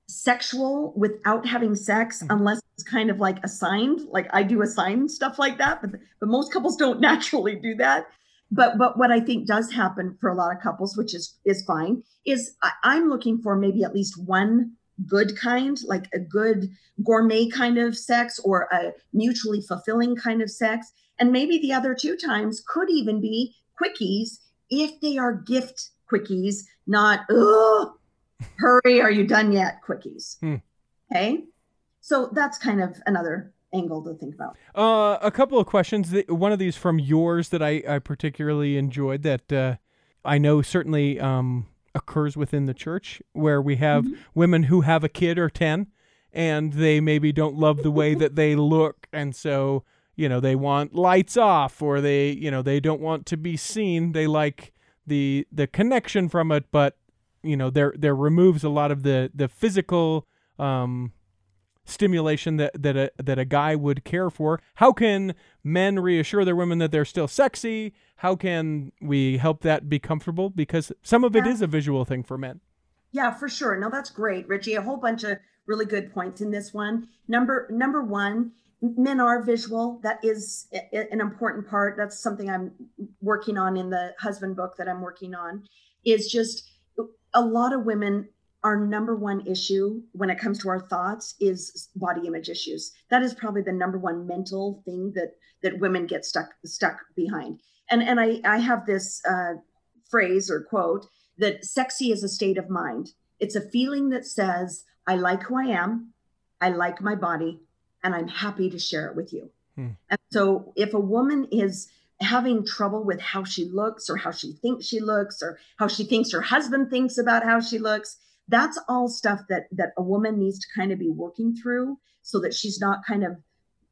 sexual without having sex Mm-hmm. unless it's kind of like assigned. Like I do assign stuff like that, but but most couples don't naturally do that. But but what I think does happen for a lot of couples, which is is fine, is I, I'm looking for maybe at least one good kind, like a good gourmet kind of sex or a mutually fulfilling kind of sex. And maybe the other two times could even be quickies if they are gift quickies, not, oh, hurry, are you done yet? Quickies. Hmm. Okay. So that's kind of another angle to think about. Uh, a couple of questions. One of these from yours that I, I particularly enjoyed that uh, I know certainly um, occurs within the church, where we have women who have a kid or 10 and they maybe don't love the way that they look. And so, you know, they want lights off or they, you know, they don't want to be seen. They like the the connection from it, but you know, there there removes a lot of the the physical um stimulation that that a that a guy would care for. How can men reassure their women that they're still sexy? How can we help that be comfortable? Because some of it is a visual thing for men. Yeah, for sure. No, that's great, Richie. A whole bunch of really good points in this one. Number number one, men are visual. That is an important part. That's something I'm working on in the husband book that I'm working on. Is just a lot of women. Our number one issue when it comes to our thoughts is body image issues. That is probably the number one mental thing that that women get stuck stuck behind. And and I I have this uh, phrase or quote that sexy is a state of mind. It's a feeling that says, I like who I am, I like my body, and I'm happy to share it with you. Hmm. And so if a woman is having trouble with how she looks or how she thinks she looks or how she thinks her husband thinks about how she looks, that's all stuff that that a woman needs to kind of be working through so that she's not kind of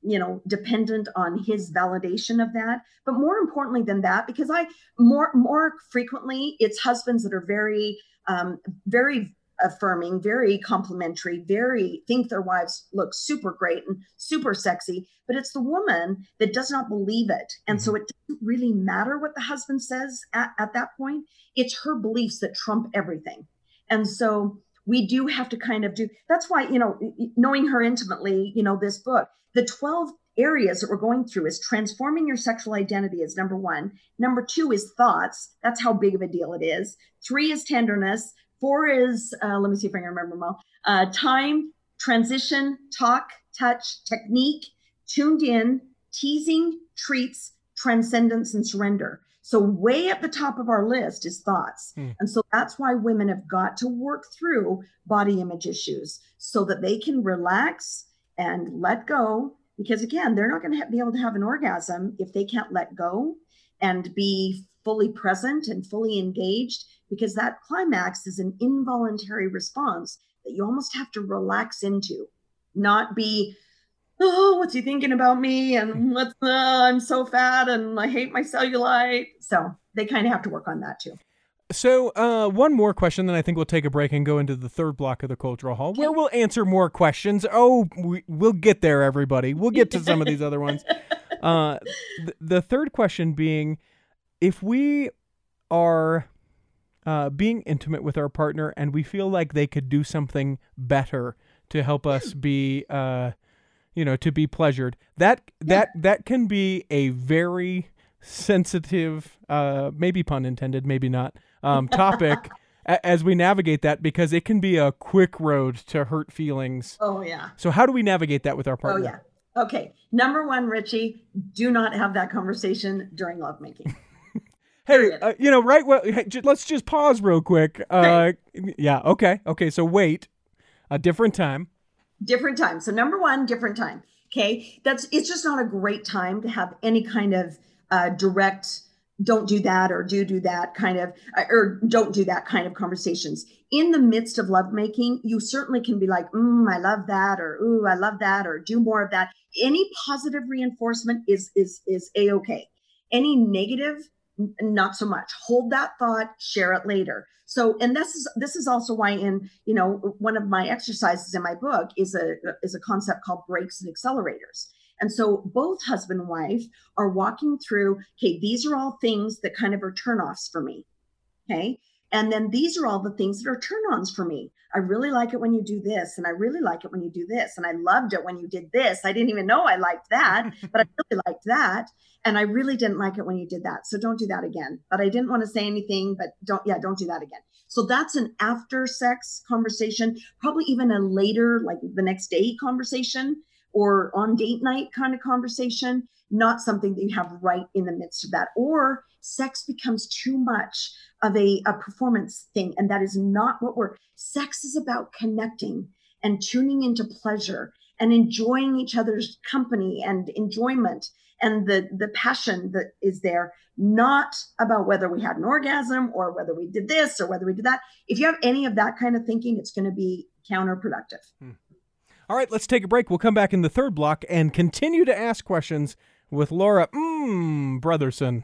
you know dependent on his validation of that but more importantly than that because i more more frequently it's husbands that are very um, very affirming, very complimentary, very think their wives look super great and super sexy, but it's the woman that does not believe it. And mm-hmm. so it doesn't really matter what the husband says at, at that point. It's her beliefs that trump everything. And so we do have to kind of do that's why, you know, knowing her intimately, you know, this book, the 12 areas that we're going through is transforming your sexual identity is number one. Number two is thoughts. That's how big of a deal it is. Three is tenderness. Four is, uh, let me see if I can remember them all. Uh, time, transition, talk, touch, technique, tuned in, teasing, treats, transcendence, and surrender. So, way at the top of our list is thoughts. Hmm. And so that's why women have got to work through body image issues so that they can relax and let go. Because again, they're not going to be able to have an orgasm if they can't let go and be fully present and fully engaged because that climax is an involuntary response that you almost have to relax into, not be, oh, what's he thinking about me? And what's, uh, I'm so fat and I hate my cellulite. So they kind of have to work on that too. So, uh, one more question, then I think we'll take a break and go into the third block of the cultural hall, where we'll answer more questions. Oh, we, will get there, everybody. We'll get to some of these other ones. Uh, th- the third question being, if we are uh, being intimate with our partner and we feel like they could do something better to help us be uh, you know to be pleasured that that that can be a very sensitive uh, maybe pun intended maybe not um, topic as we navigate that because it can be a quick road to hurt feelings oh yeah so how do we navigate that with our partner oh yeah okay number one richie do not have that conversation during lovemaking Hey, uh, you know, right? Well, hey, j- let's just pause real quick. Uh, yeah. Okay. Okay. So wait, a different time. Different time. So number one, different time. Okay. That's it's just not a great time to have any kind of uh, direct don't do that or do do that kind of uh, or don't do that kind of conversations in the midst of lovemaking you certainly can be like mm, i love that or ooh i love that or do more of that any positive reinforcement is is is a-okay any negative not so much. Hold that thought share it later. So and this is this is also why in you know one of my exercises in my book is a is a concept called brakes and accelerators. And so both husband and wife are walking through okay these are all things that kind of are turnoffs for me. Okay and then these are all the things that are turn ons for me. I really like it when you do this, and I really like it when you do this, and I loved it when you did this. I didn't even know I liked that, but I really liked that. And I really didn't like it when you did that. So don't do that again. But I didn't want to say anything, but don't, yeah, don't do that again. So that's an after sex conversation, probably even a later, like the next day conversation or on date night kind of conversation, not something that you have right in the midst of that. Or sex becomes too much of a, a performance thing. And that is not what we're, sex is about connecting and tuning into pleasure and enjoying each other's company and enjoyment and the the passion that is there not about whether we had an orgasm or whether we did this or whether we did that if you have any of that kind of thinking it's going to be counterproductive hmm. all right let's take a break we'll come back in the third block and continue to ask questions with laura mm, brotherson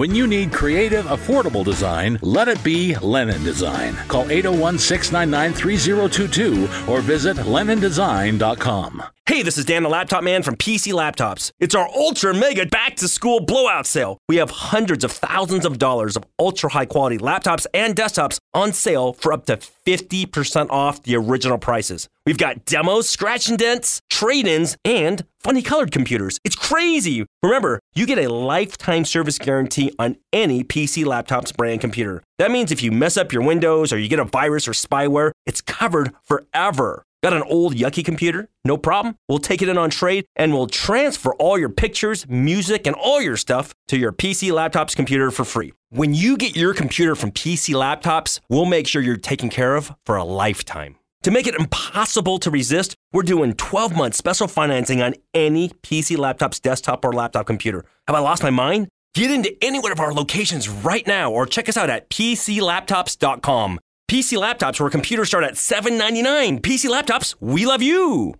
When you need creative, affordable design, let it be Lennon Design. Call 801 699 3022 or visit LennonDesign.com. Hey, this is Dan the Laptop Man from PC Laptops. It's our ultra mega back to school blowout sale. We have hundreds of thousands of dollars of ultra high quality laptops and desktops on sale for up to 50% off the original prices. We've got demos, scratch and dents, trade ins, and funny colored computers. It's crazy. Remember, you get a lifetime service guarantee on any PC Laptops brand computer. That means if you mess up your Windows or you get a virus or spyware, it's covered forever. Got an old yucky computer? No problem. We'll take it in on trade and we'll transfer all your pictures, music, and all your stuff to your PC Laptops computer for free. When you get your computer from PC Laptops, we'll make sure you're taken care of for a lifetime. To make it impossible to resist, we're doing 12 month special financing on any PC Laptops desktop or laptop computer. Have I lost my mind? Get into any one of our locations right now or check us out at PCLaptops.com. PC laptops where computers start at $7.99. PC laptops, we love you.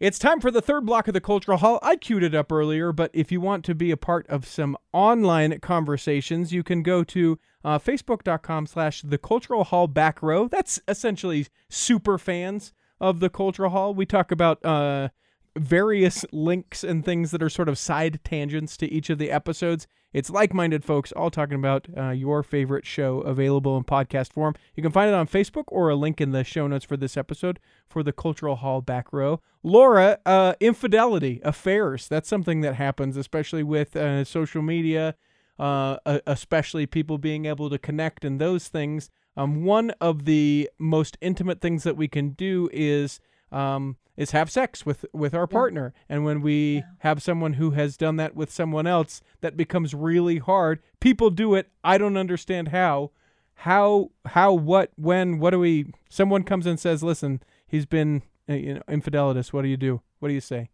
It's time for the third block of the Cultural Hall. I queued it up earlier, but if you want to be a part of some online conversations, you can go to uh, facebook.com slash the Cultural Hall back row. That's essentially super fans of the Cultural Hall. We talk about uh, various links and things that are sort of side tangents to each of the episodes. It's like minded folks all talking about uh, your favorite show available in podcast form. You can find it on Facebook or a link in the show notes for this episode for the Cultural Hall back row. Laura, uh, infidelity, affairs. That's something that happens, especially with uh, social media, uh, especially people being able to connect and those things. Um, one of the most intimate things that we can do is. Um, is have sex with with our partner. And when we yeah. have someone who has done that with someone else that becomes really hard. People do it. I don't understand how. How how what when what do we someone comes and says listen he's been uh, you know infidelitous. What do you do? What do you say?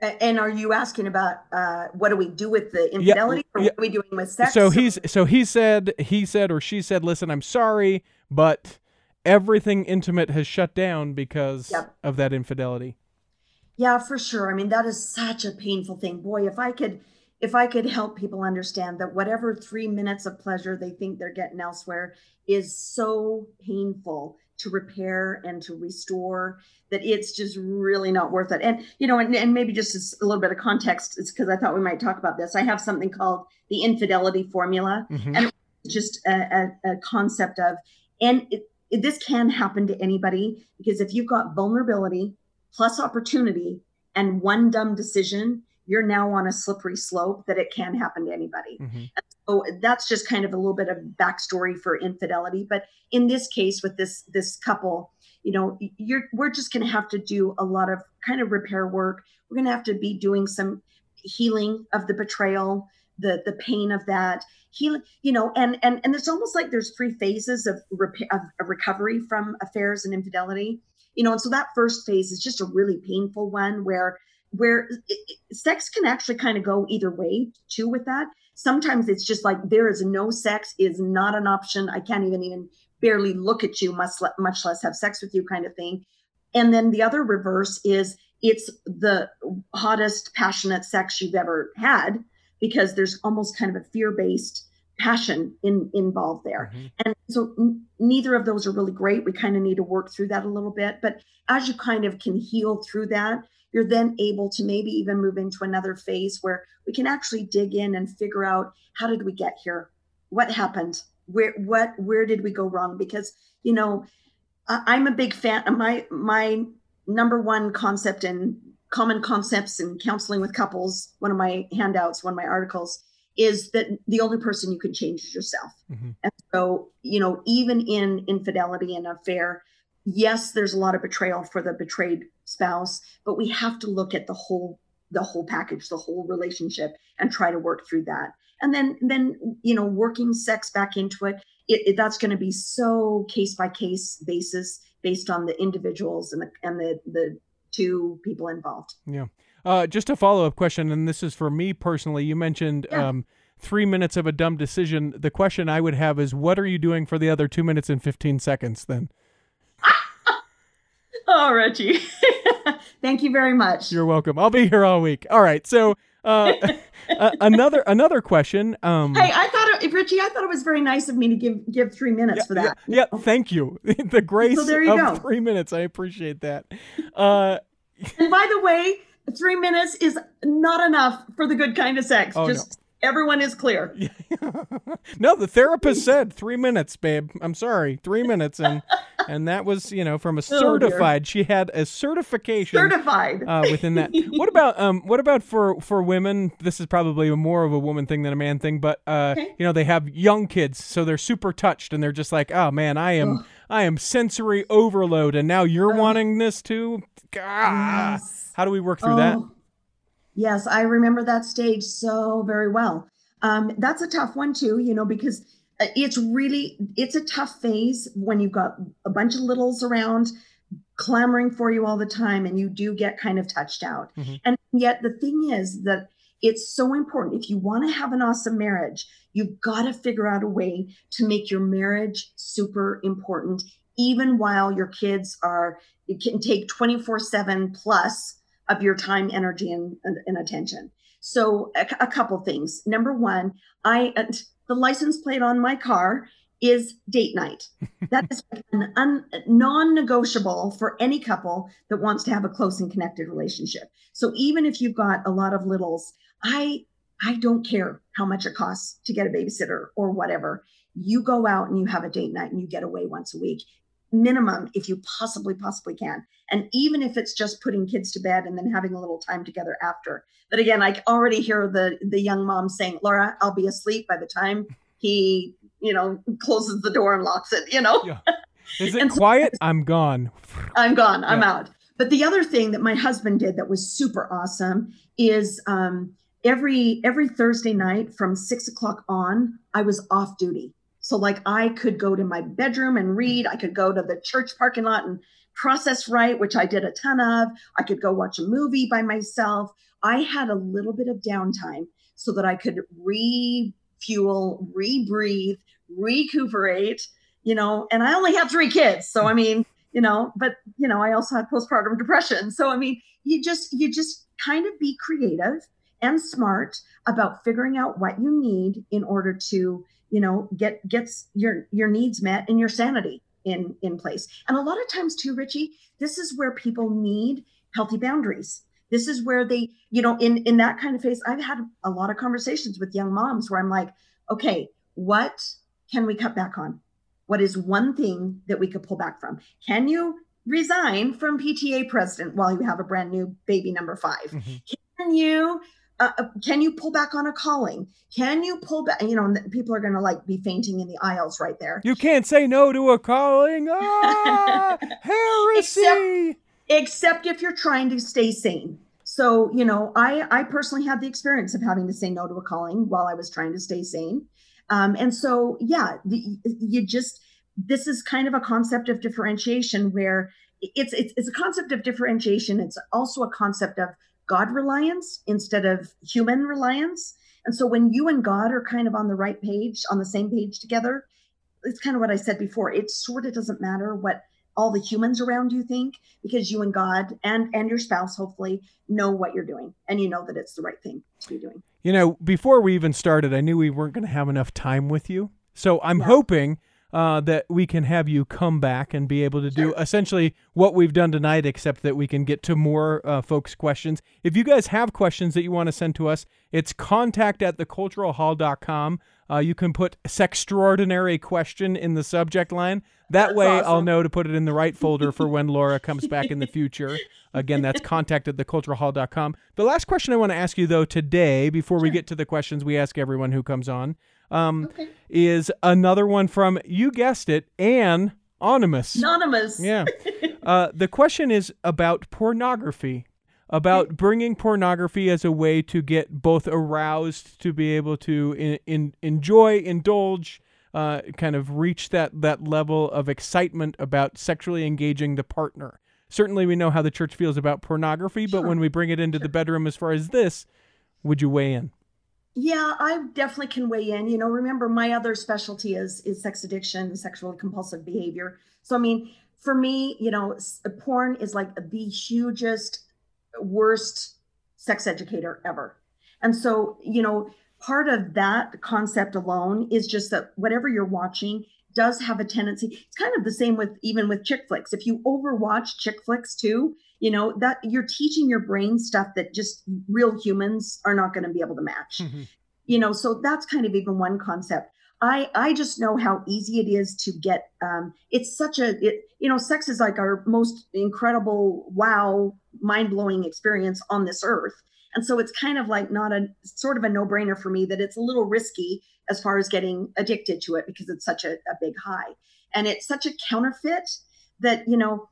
And are you asking about uh, what do we do with the infidelity, yeah, or what are we doing with sex? So he's so he said he said or she said, "Listen, I'm sorry, but everything intimate has shut down because yep. of that infidelity. Yeah, for sure. I mean, that is such a painful thing. Boy, if I could if I could help people understand that whatever 3 minutes of pleasure they think they're getting elsewhere is so painful to repair and to restore that it's just really not worth it. And you know, and, and maybe just a little bit of context is because I thought we might talk about this. I have something called the infidelity formula, mm-hmm. and just a, a, a concept of and it, this can happen to anybody because if you've got vulnerability plus opportunity and one dumb decision, you're now on a slippery slope that it can happen to anybody. Mm-hmm. So that's just kind of a little bit of backstory for infidelity. But in this case, with this this couple, you know, you're we're just going to have to do a lot of kind of repair work. We're going to have to be doing some healing of the betrayal, the the pain of that, he you know and and and it's almost like there's three phases of, of, of recovery from affairs and infidelity. You know and so that first phase is just a really painful one where where it, sex can actually kind of go either way too with that. Sometimes it's just like there is no sex is not an option. I can't even even barely look at you much, much less have sex with you kind of thing. And then the other reverse is it's the hottest passionate sex you've ever had because there's almost kind of a fear-based passion in involved there. Mm-hmm. and so n- neither of those are really great. We kind of need to work through that a little bit. But as you kind of can heal through that you're then able to maybe even move into another phase where we can actually dig in and figure out how did we get here? What happened? Where what where did we go wrong? Because you know I, i'm a big fan my my number one concept in common concepts in counseling with couples, one of my handouts, one of my articles, is that the only person you can change is yourself. Mm-hmm. And so, you know, even in infidelity and affair, yes, there's a lot of betrayal for the betrayed spouse, but we have to look at the whole the whole package, the whole relationship, and try to work through that. And then, then you know, working sex back into it, it, it that's going to be so case by case basis based on the individuals and the and the the to people involved. Yeah. Uh, just a follow up question, and this is for me personally. You mentioned yeah. um, three minutes of a dumb decision. The question I would have is, what are you doing for the other two minutes and 15 seconds then? oh, Richie. Thank you very much. You're welcome. I'll be here all week. All right. So, uh, uh, another another question. Um, hey, I thought it, Richie, I thought it was very nice of me to give give three minutes yeah, for that. Yeah, yeah, thank you. the grace so there you of go. three minutes. I appreciate that. Uh, and by the way, three minutes is not enough for the good kind of sex. Oh, Just everyone is clear. no, the therapist said three minutes, babe. I'm sorry, three minutes, and and that was you know from a Oh, certified. she had a certification Certified. uh, within that. what about um? What about for for women? This is probably more of a woman thing than a man thing, but uh, Okay. you know, they have young kids, so they're super touched, and they're just like, oh man, I am I am sensory overload, and now you're wanting this too. Ah, Yes. How do we work through that? Yes, I remember that stage so very well. Um, that's a tough one too, you know, because uh, it's really it's a tough phase when you've got a bunch of littles around clamoring for you all the time and you do get kind of touched out. Mhm. And yet the thing is that it's so important if you want to have an awesome marriage, you've got to figure out a way to make your marriage super important even while your kids are it can take 24/7 plus of your time, energy, and, and, and attention. So, a, a couple things. Number one, I uh, the license plate on my car is date night. That is an un, non-negotiable for any couple that wants to have a close and connected relationship. So, even if you've got a lot of littles, I I don't care how much it costs to get a babysitter or whatever. You go out and you have a date night and you get away once a week minimum if you possibly possibly can and even if it's just putting kids to bed and then having a little time together after but again i already hear the the young mom saying laura i'll be asleep by the time he you know closes the door and locks it you know Yeah. Is it And so- quiet? I'm gone. i'm gone i'm Yeah. out but the other thing that my husband did that was super awesome is um every every thursday night from six o'clock on i was off duty so like i could go to my bedroom and read i could go to the church parking lot and process right which i did a ton of i could go watch a movie by myself. I had a little bit of downtime so that i could refuel rebreathe recuperate you know and i only had three kids so i mean you know but you know i also had postpartum depression. So i mean you just you just kind of be creative and smart about figuring out what you need in order to you know get gets your your needs met and your sanity in in place. And a lot of times too richie this is where people need healthy boundaries. This is where they you know in in that kind of phase i've had a lot of conversations with young moms where i'm like okay what can we cut back on? What is one thing that we could pull back from? Can you resign from pta president while you have a brand new baby number 5 Mhm. can you uh, uh, can you pull back on a calling? Can you pull back you know and people are going to like be fainting in the aisles right there. You can't say no to a calling. Ah, heresy. except if you're trying to stay sane. So you know i i personally had the experience of having to say no to a calling while i was trying to stay sane. Um, and so yeah the, you just this is kind of a concept of differentiation where it's, it's it's a concept of differentiation. It's also a concept of god reliance instead of human reliance and so when you and god are kind of on the right page on the same page together it's kind of what i said before it sort of doesn't matter what all the humans around you think because you and god and and your spouse hopefully know what you're doing and you know that it's the right thing to be doing You know, before we even started, I knew we weren't going to have enough time with you. So I'm Yeah. hoping uh, that we can have you come back and be able to do essentially what we've done tonight, except that we can get to more uh, folks' questions. If you guys have questions that you want to send to us, it's contact at theculturalhall.com. Uh, you can put sextraordinary question in the subject line. That That's way I'll know to put it in the right folder for when Laura comes back in the future. Again, that's contact at theculturalhall.com. The last question I want to ask you, though, today, before we get to the questions we ask everyone who comes on, um, Okay. is another one from, you guessed it, Anne Anonymous. anonymous Yeah. Uh, the question is about pornography, about bringing pornography as a way to get both aroused, to be able to in, in, enjoy, indulge, uh, kind of reach that, that level of excitement about sexually engaging the partner. Certainly, we know how the church feels about pornography, but when we bring it into the bedroom as far as this, would you weigh in? Yeah, I definitely can weigh in. You know, remember my other specialty is is sex addiction, sexually compulsive behavior. So I mean, for me, you know, uh, porn is like the hugest, worst sex educator ever. And so, you know, part of that concept alone is just that whatever you're watching does have a tendency. It's kind of the same with even with chick flicks. If you overwatch chick flicks too, you know that you're teaching your brain stuff that just real humans are not going to be able to match. Mm-hmm. You know, so that's kind of even one concept. I I just know how easy it is to get. Um, it's such a it, you know, sex is like our most incredible, wow, mind blowing experience on this earth. And so it's kind of like not a sort of a no brainer for me that it's a little risky as far as getting addicted to it because it's such a, a big high. And it's such a counterfeit that, you know,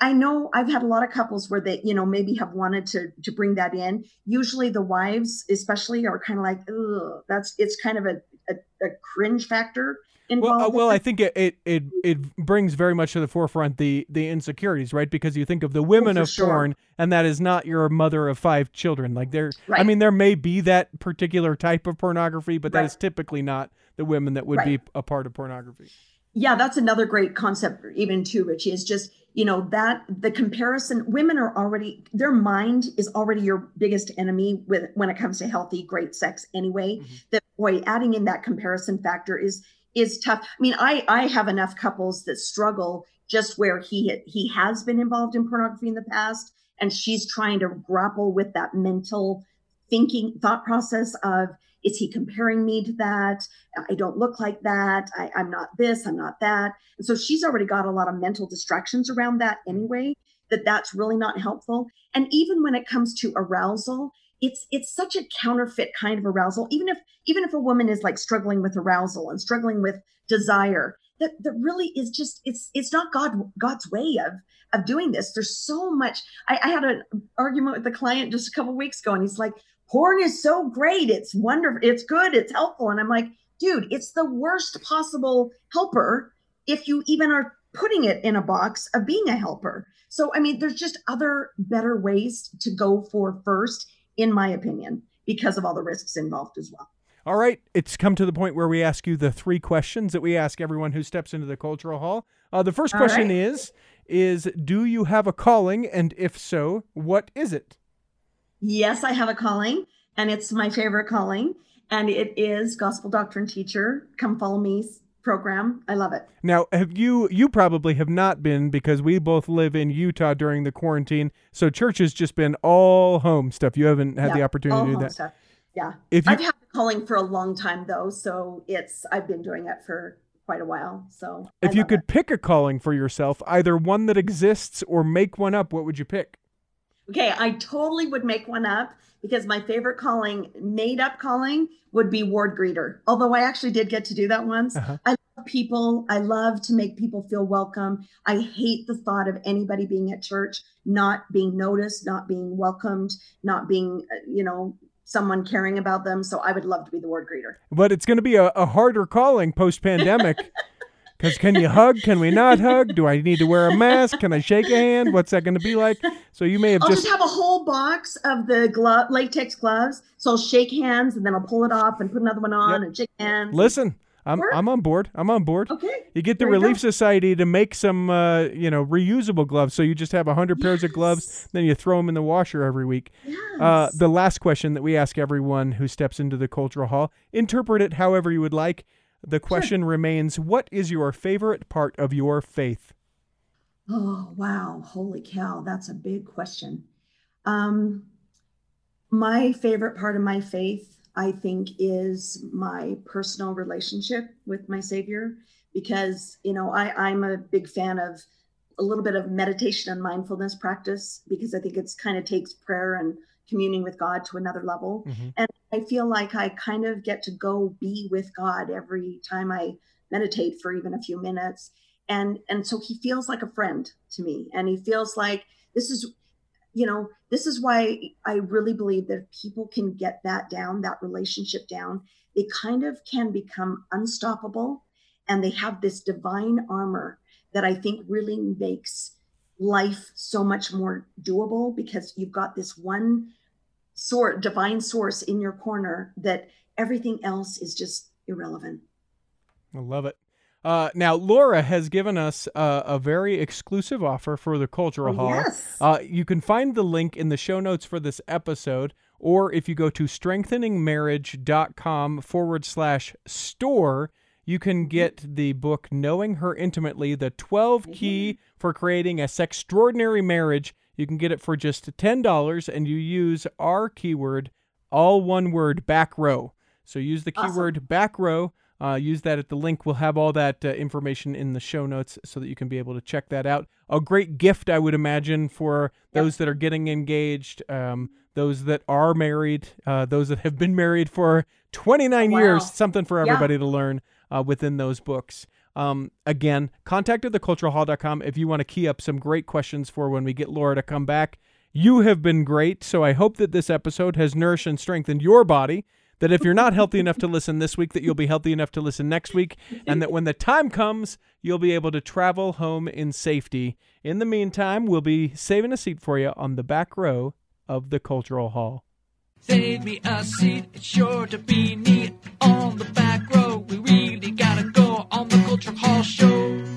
I know I've had a lot of couples where they, you know, maybe have wanted to to bring that in. Usually the wives, especially, are kind of like, ugh, that's it's kind of a, a, a cringe factor well, uh, well, I think it, it, it it brings very much to the forefront the the insecurities, right? Because you think of the women oh, of sure. porn, and that is not your mother of five children. Like there, right. I mean, there may be that particular type of pornography, but right. that is typically not the women that would right. be a part of pornography. Yeah, that's another great concept, even too, Richie. Is just you know that the comparison. Women are already their mind is already your biggest enemy with when it comes to healthy, great sex. Anyway, mm-hmm. that boy, adding in that comparison factor is is tough. I mean, I I have enough couples that struggle just where he he has been involved in pornography in the past, and she's trying to grapple with that mental thinking thought process of is he comparing me to that? I don't look like that. I, i'm not this i'm not that. And so she's already got a lot of mental distractions around that mm-hmm. anyway that that's really not helpful. And even when it comes to arousal it's it's such a counterfeit kind of arousal. Even if even if a woman is like struggling with arousal and struggling with desire that that really is just it's it's not god god's way of of doing this. There's so much i, I had an argument with the client just a couple weeks ago and he's like porn is so great it's wonderful it's good it's helpful and i'm like dude it's the worst possible helper if you even are putting it in a box of being a helper so i mean there's just other better ways to go for first in my opinion, because of all the risks involved as well. All right, it's come to the point where we ask you the three questions that we ask everyone who steps into the cultural hall. Uh, the first question right. is is do you have a calling and if so, what is it? Yes, I have a calling and it's my favorite calling and it is gospel doctrine teacher. Come follow me program. I love it. Now, have you you probably have not been because we both live in Utah during the quarantine. So church has just been all home stuff. You haven't had yeah, the opportunity to do that. Stuff. Yeah. If you, I've had a calling for a long time though, so it's I've been doing it for quite a while. So If you could it. pick a calling for yourself, either one that exists or make one up, what would you pick? Okay, I totally would make one up because my favorite calling, made up calling, would be ward greeter. Although I actually did get to do that once. Uh-huh. I love people. I love to make people feel welcome. I hate the thought of anybody being at church not being noticed, not being welcomed, not being, uh, you know, someone caring about them. So I would love to be the ward greeter. But it's going to be a, a harder calling post pandemic. Because can you hug? Can we not hug? Do I need to wear a mask? Can I shake a hand? What's that going to be like? So you may have just. I'll just... just have a whole box of the glove, latex gloves. So I'll shake hands and then I'll pull it off and put another one on yep. and shake hands. Listen, I'm I'm on board. I'm on board. Okay. You get the there Relief Society to make some uh, you know reusable gloves, so you just have a hundred yes. pairs of gloves, then you throw them in the washer every week. Yes. Uh, the last question that we ask everyone who steps into the cultural hall: interpret it however you would like. The question sure. remains what is your favorite part of your faith? Oh, wow. Holy cow. That's a big question. Um, my favorite part of my faith, I think, is my personal relationship with my Savior because, you know, I, I'm a big fan of a little bit of meditation and mindfulness practice because I think it's kind of takes prayer and communing with God to another level. Mm-hmm. And I feel like I kind of get to go be with God every time I meditate for even a few minutes. And and so he feels like a friend to me. And he feels like this is you know, this is why I really believe that if people can get that down, that relationship down, they kind of can become unstoppable and they have this divine armor that I think really makes life so much more doable because you've got this one sort divine source in your corner that everything else is just irrelevant. I love it. Uh, now, Laura has given us uh, a very exclusive offer for the Cultural oh, Hall. Yes. Uh, you can find the link in the show notes for this episode, or if you go to strengtheningmarriage.com forward slash store, you can get the book Knowing Her Intimately, the 12 key for creating a sextraordinary marriage. You can get it for just $10 and you use our keyword, all one word, back row. So use the keyword awesome. back row. Uh, use that at the link. We'll have all that uh, information in the show notes so that you can be able to check that out. A great gift, I would imagine, for those that are getting engaged, um, those that are married, uh, those that have been married for 29 wow. years. Something for everybody yeah. to learn uh, within those books. Um, again, contact at theculturalhall.com if you want to key up some great questions for when we get Laura to come back. You have been great, so I hope that this episode has nourished and strengthened your body. That if you're not healthy enough to listen this week, that you'll be healthy enough to listen next week, and that when the time comes, you'll be able to travel home in safety. In the meantime, we'll be saving a seat for you on the back row of the Cultural Hall. Save me a seat, it's sure to be neat. Patrick Hall Show.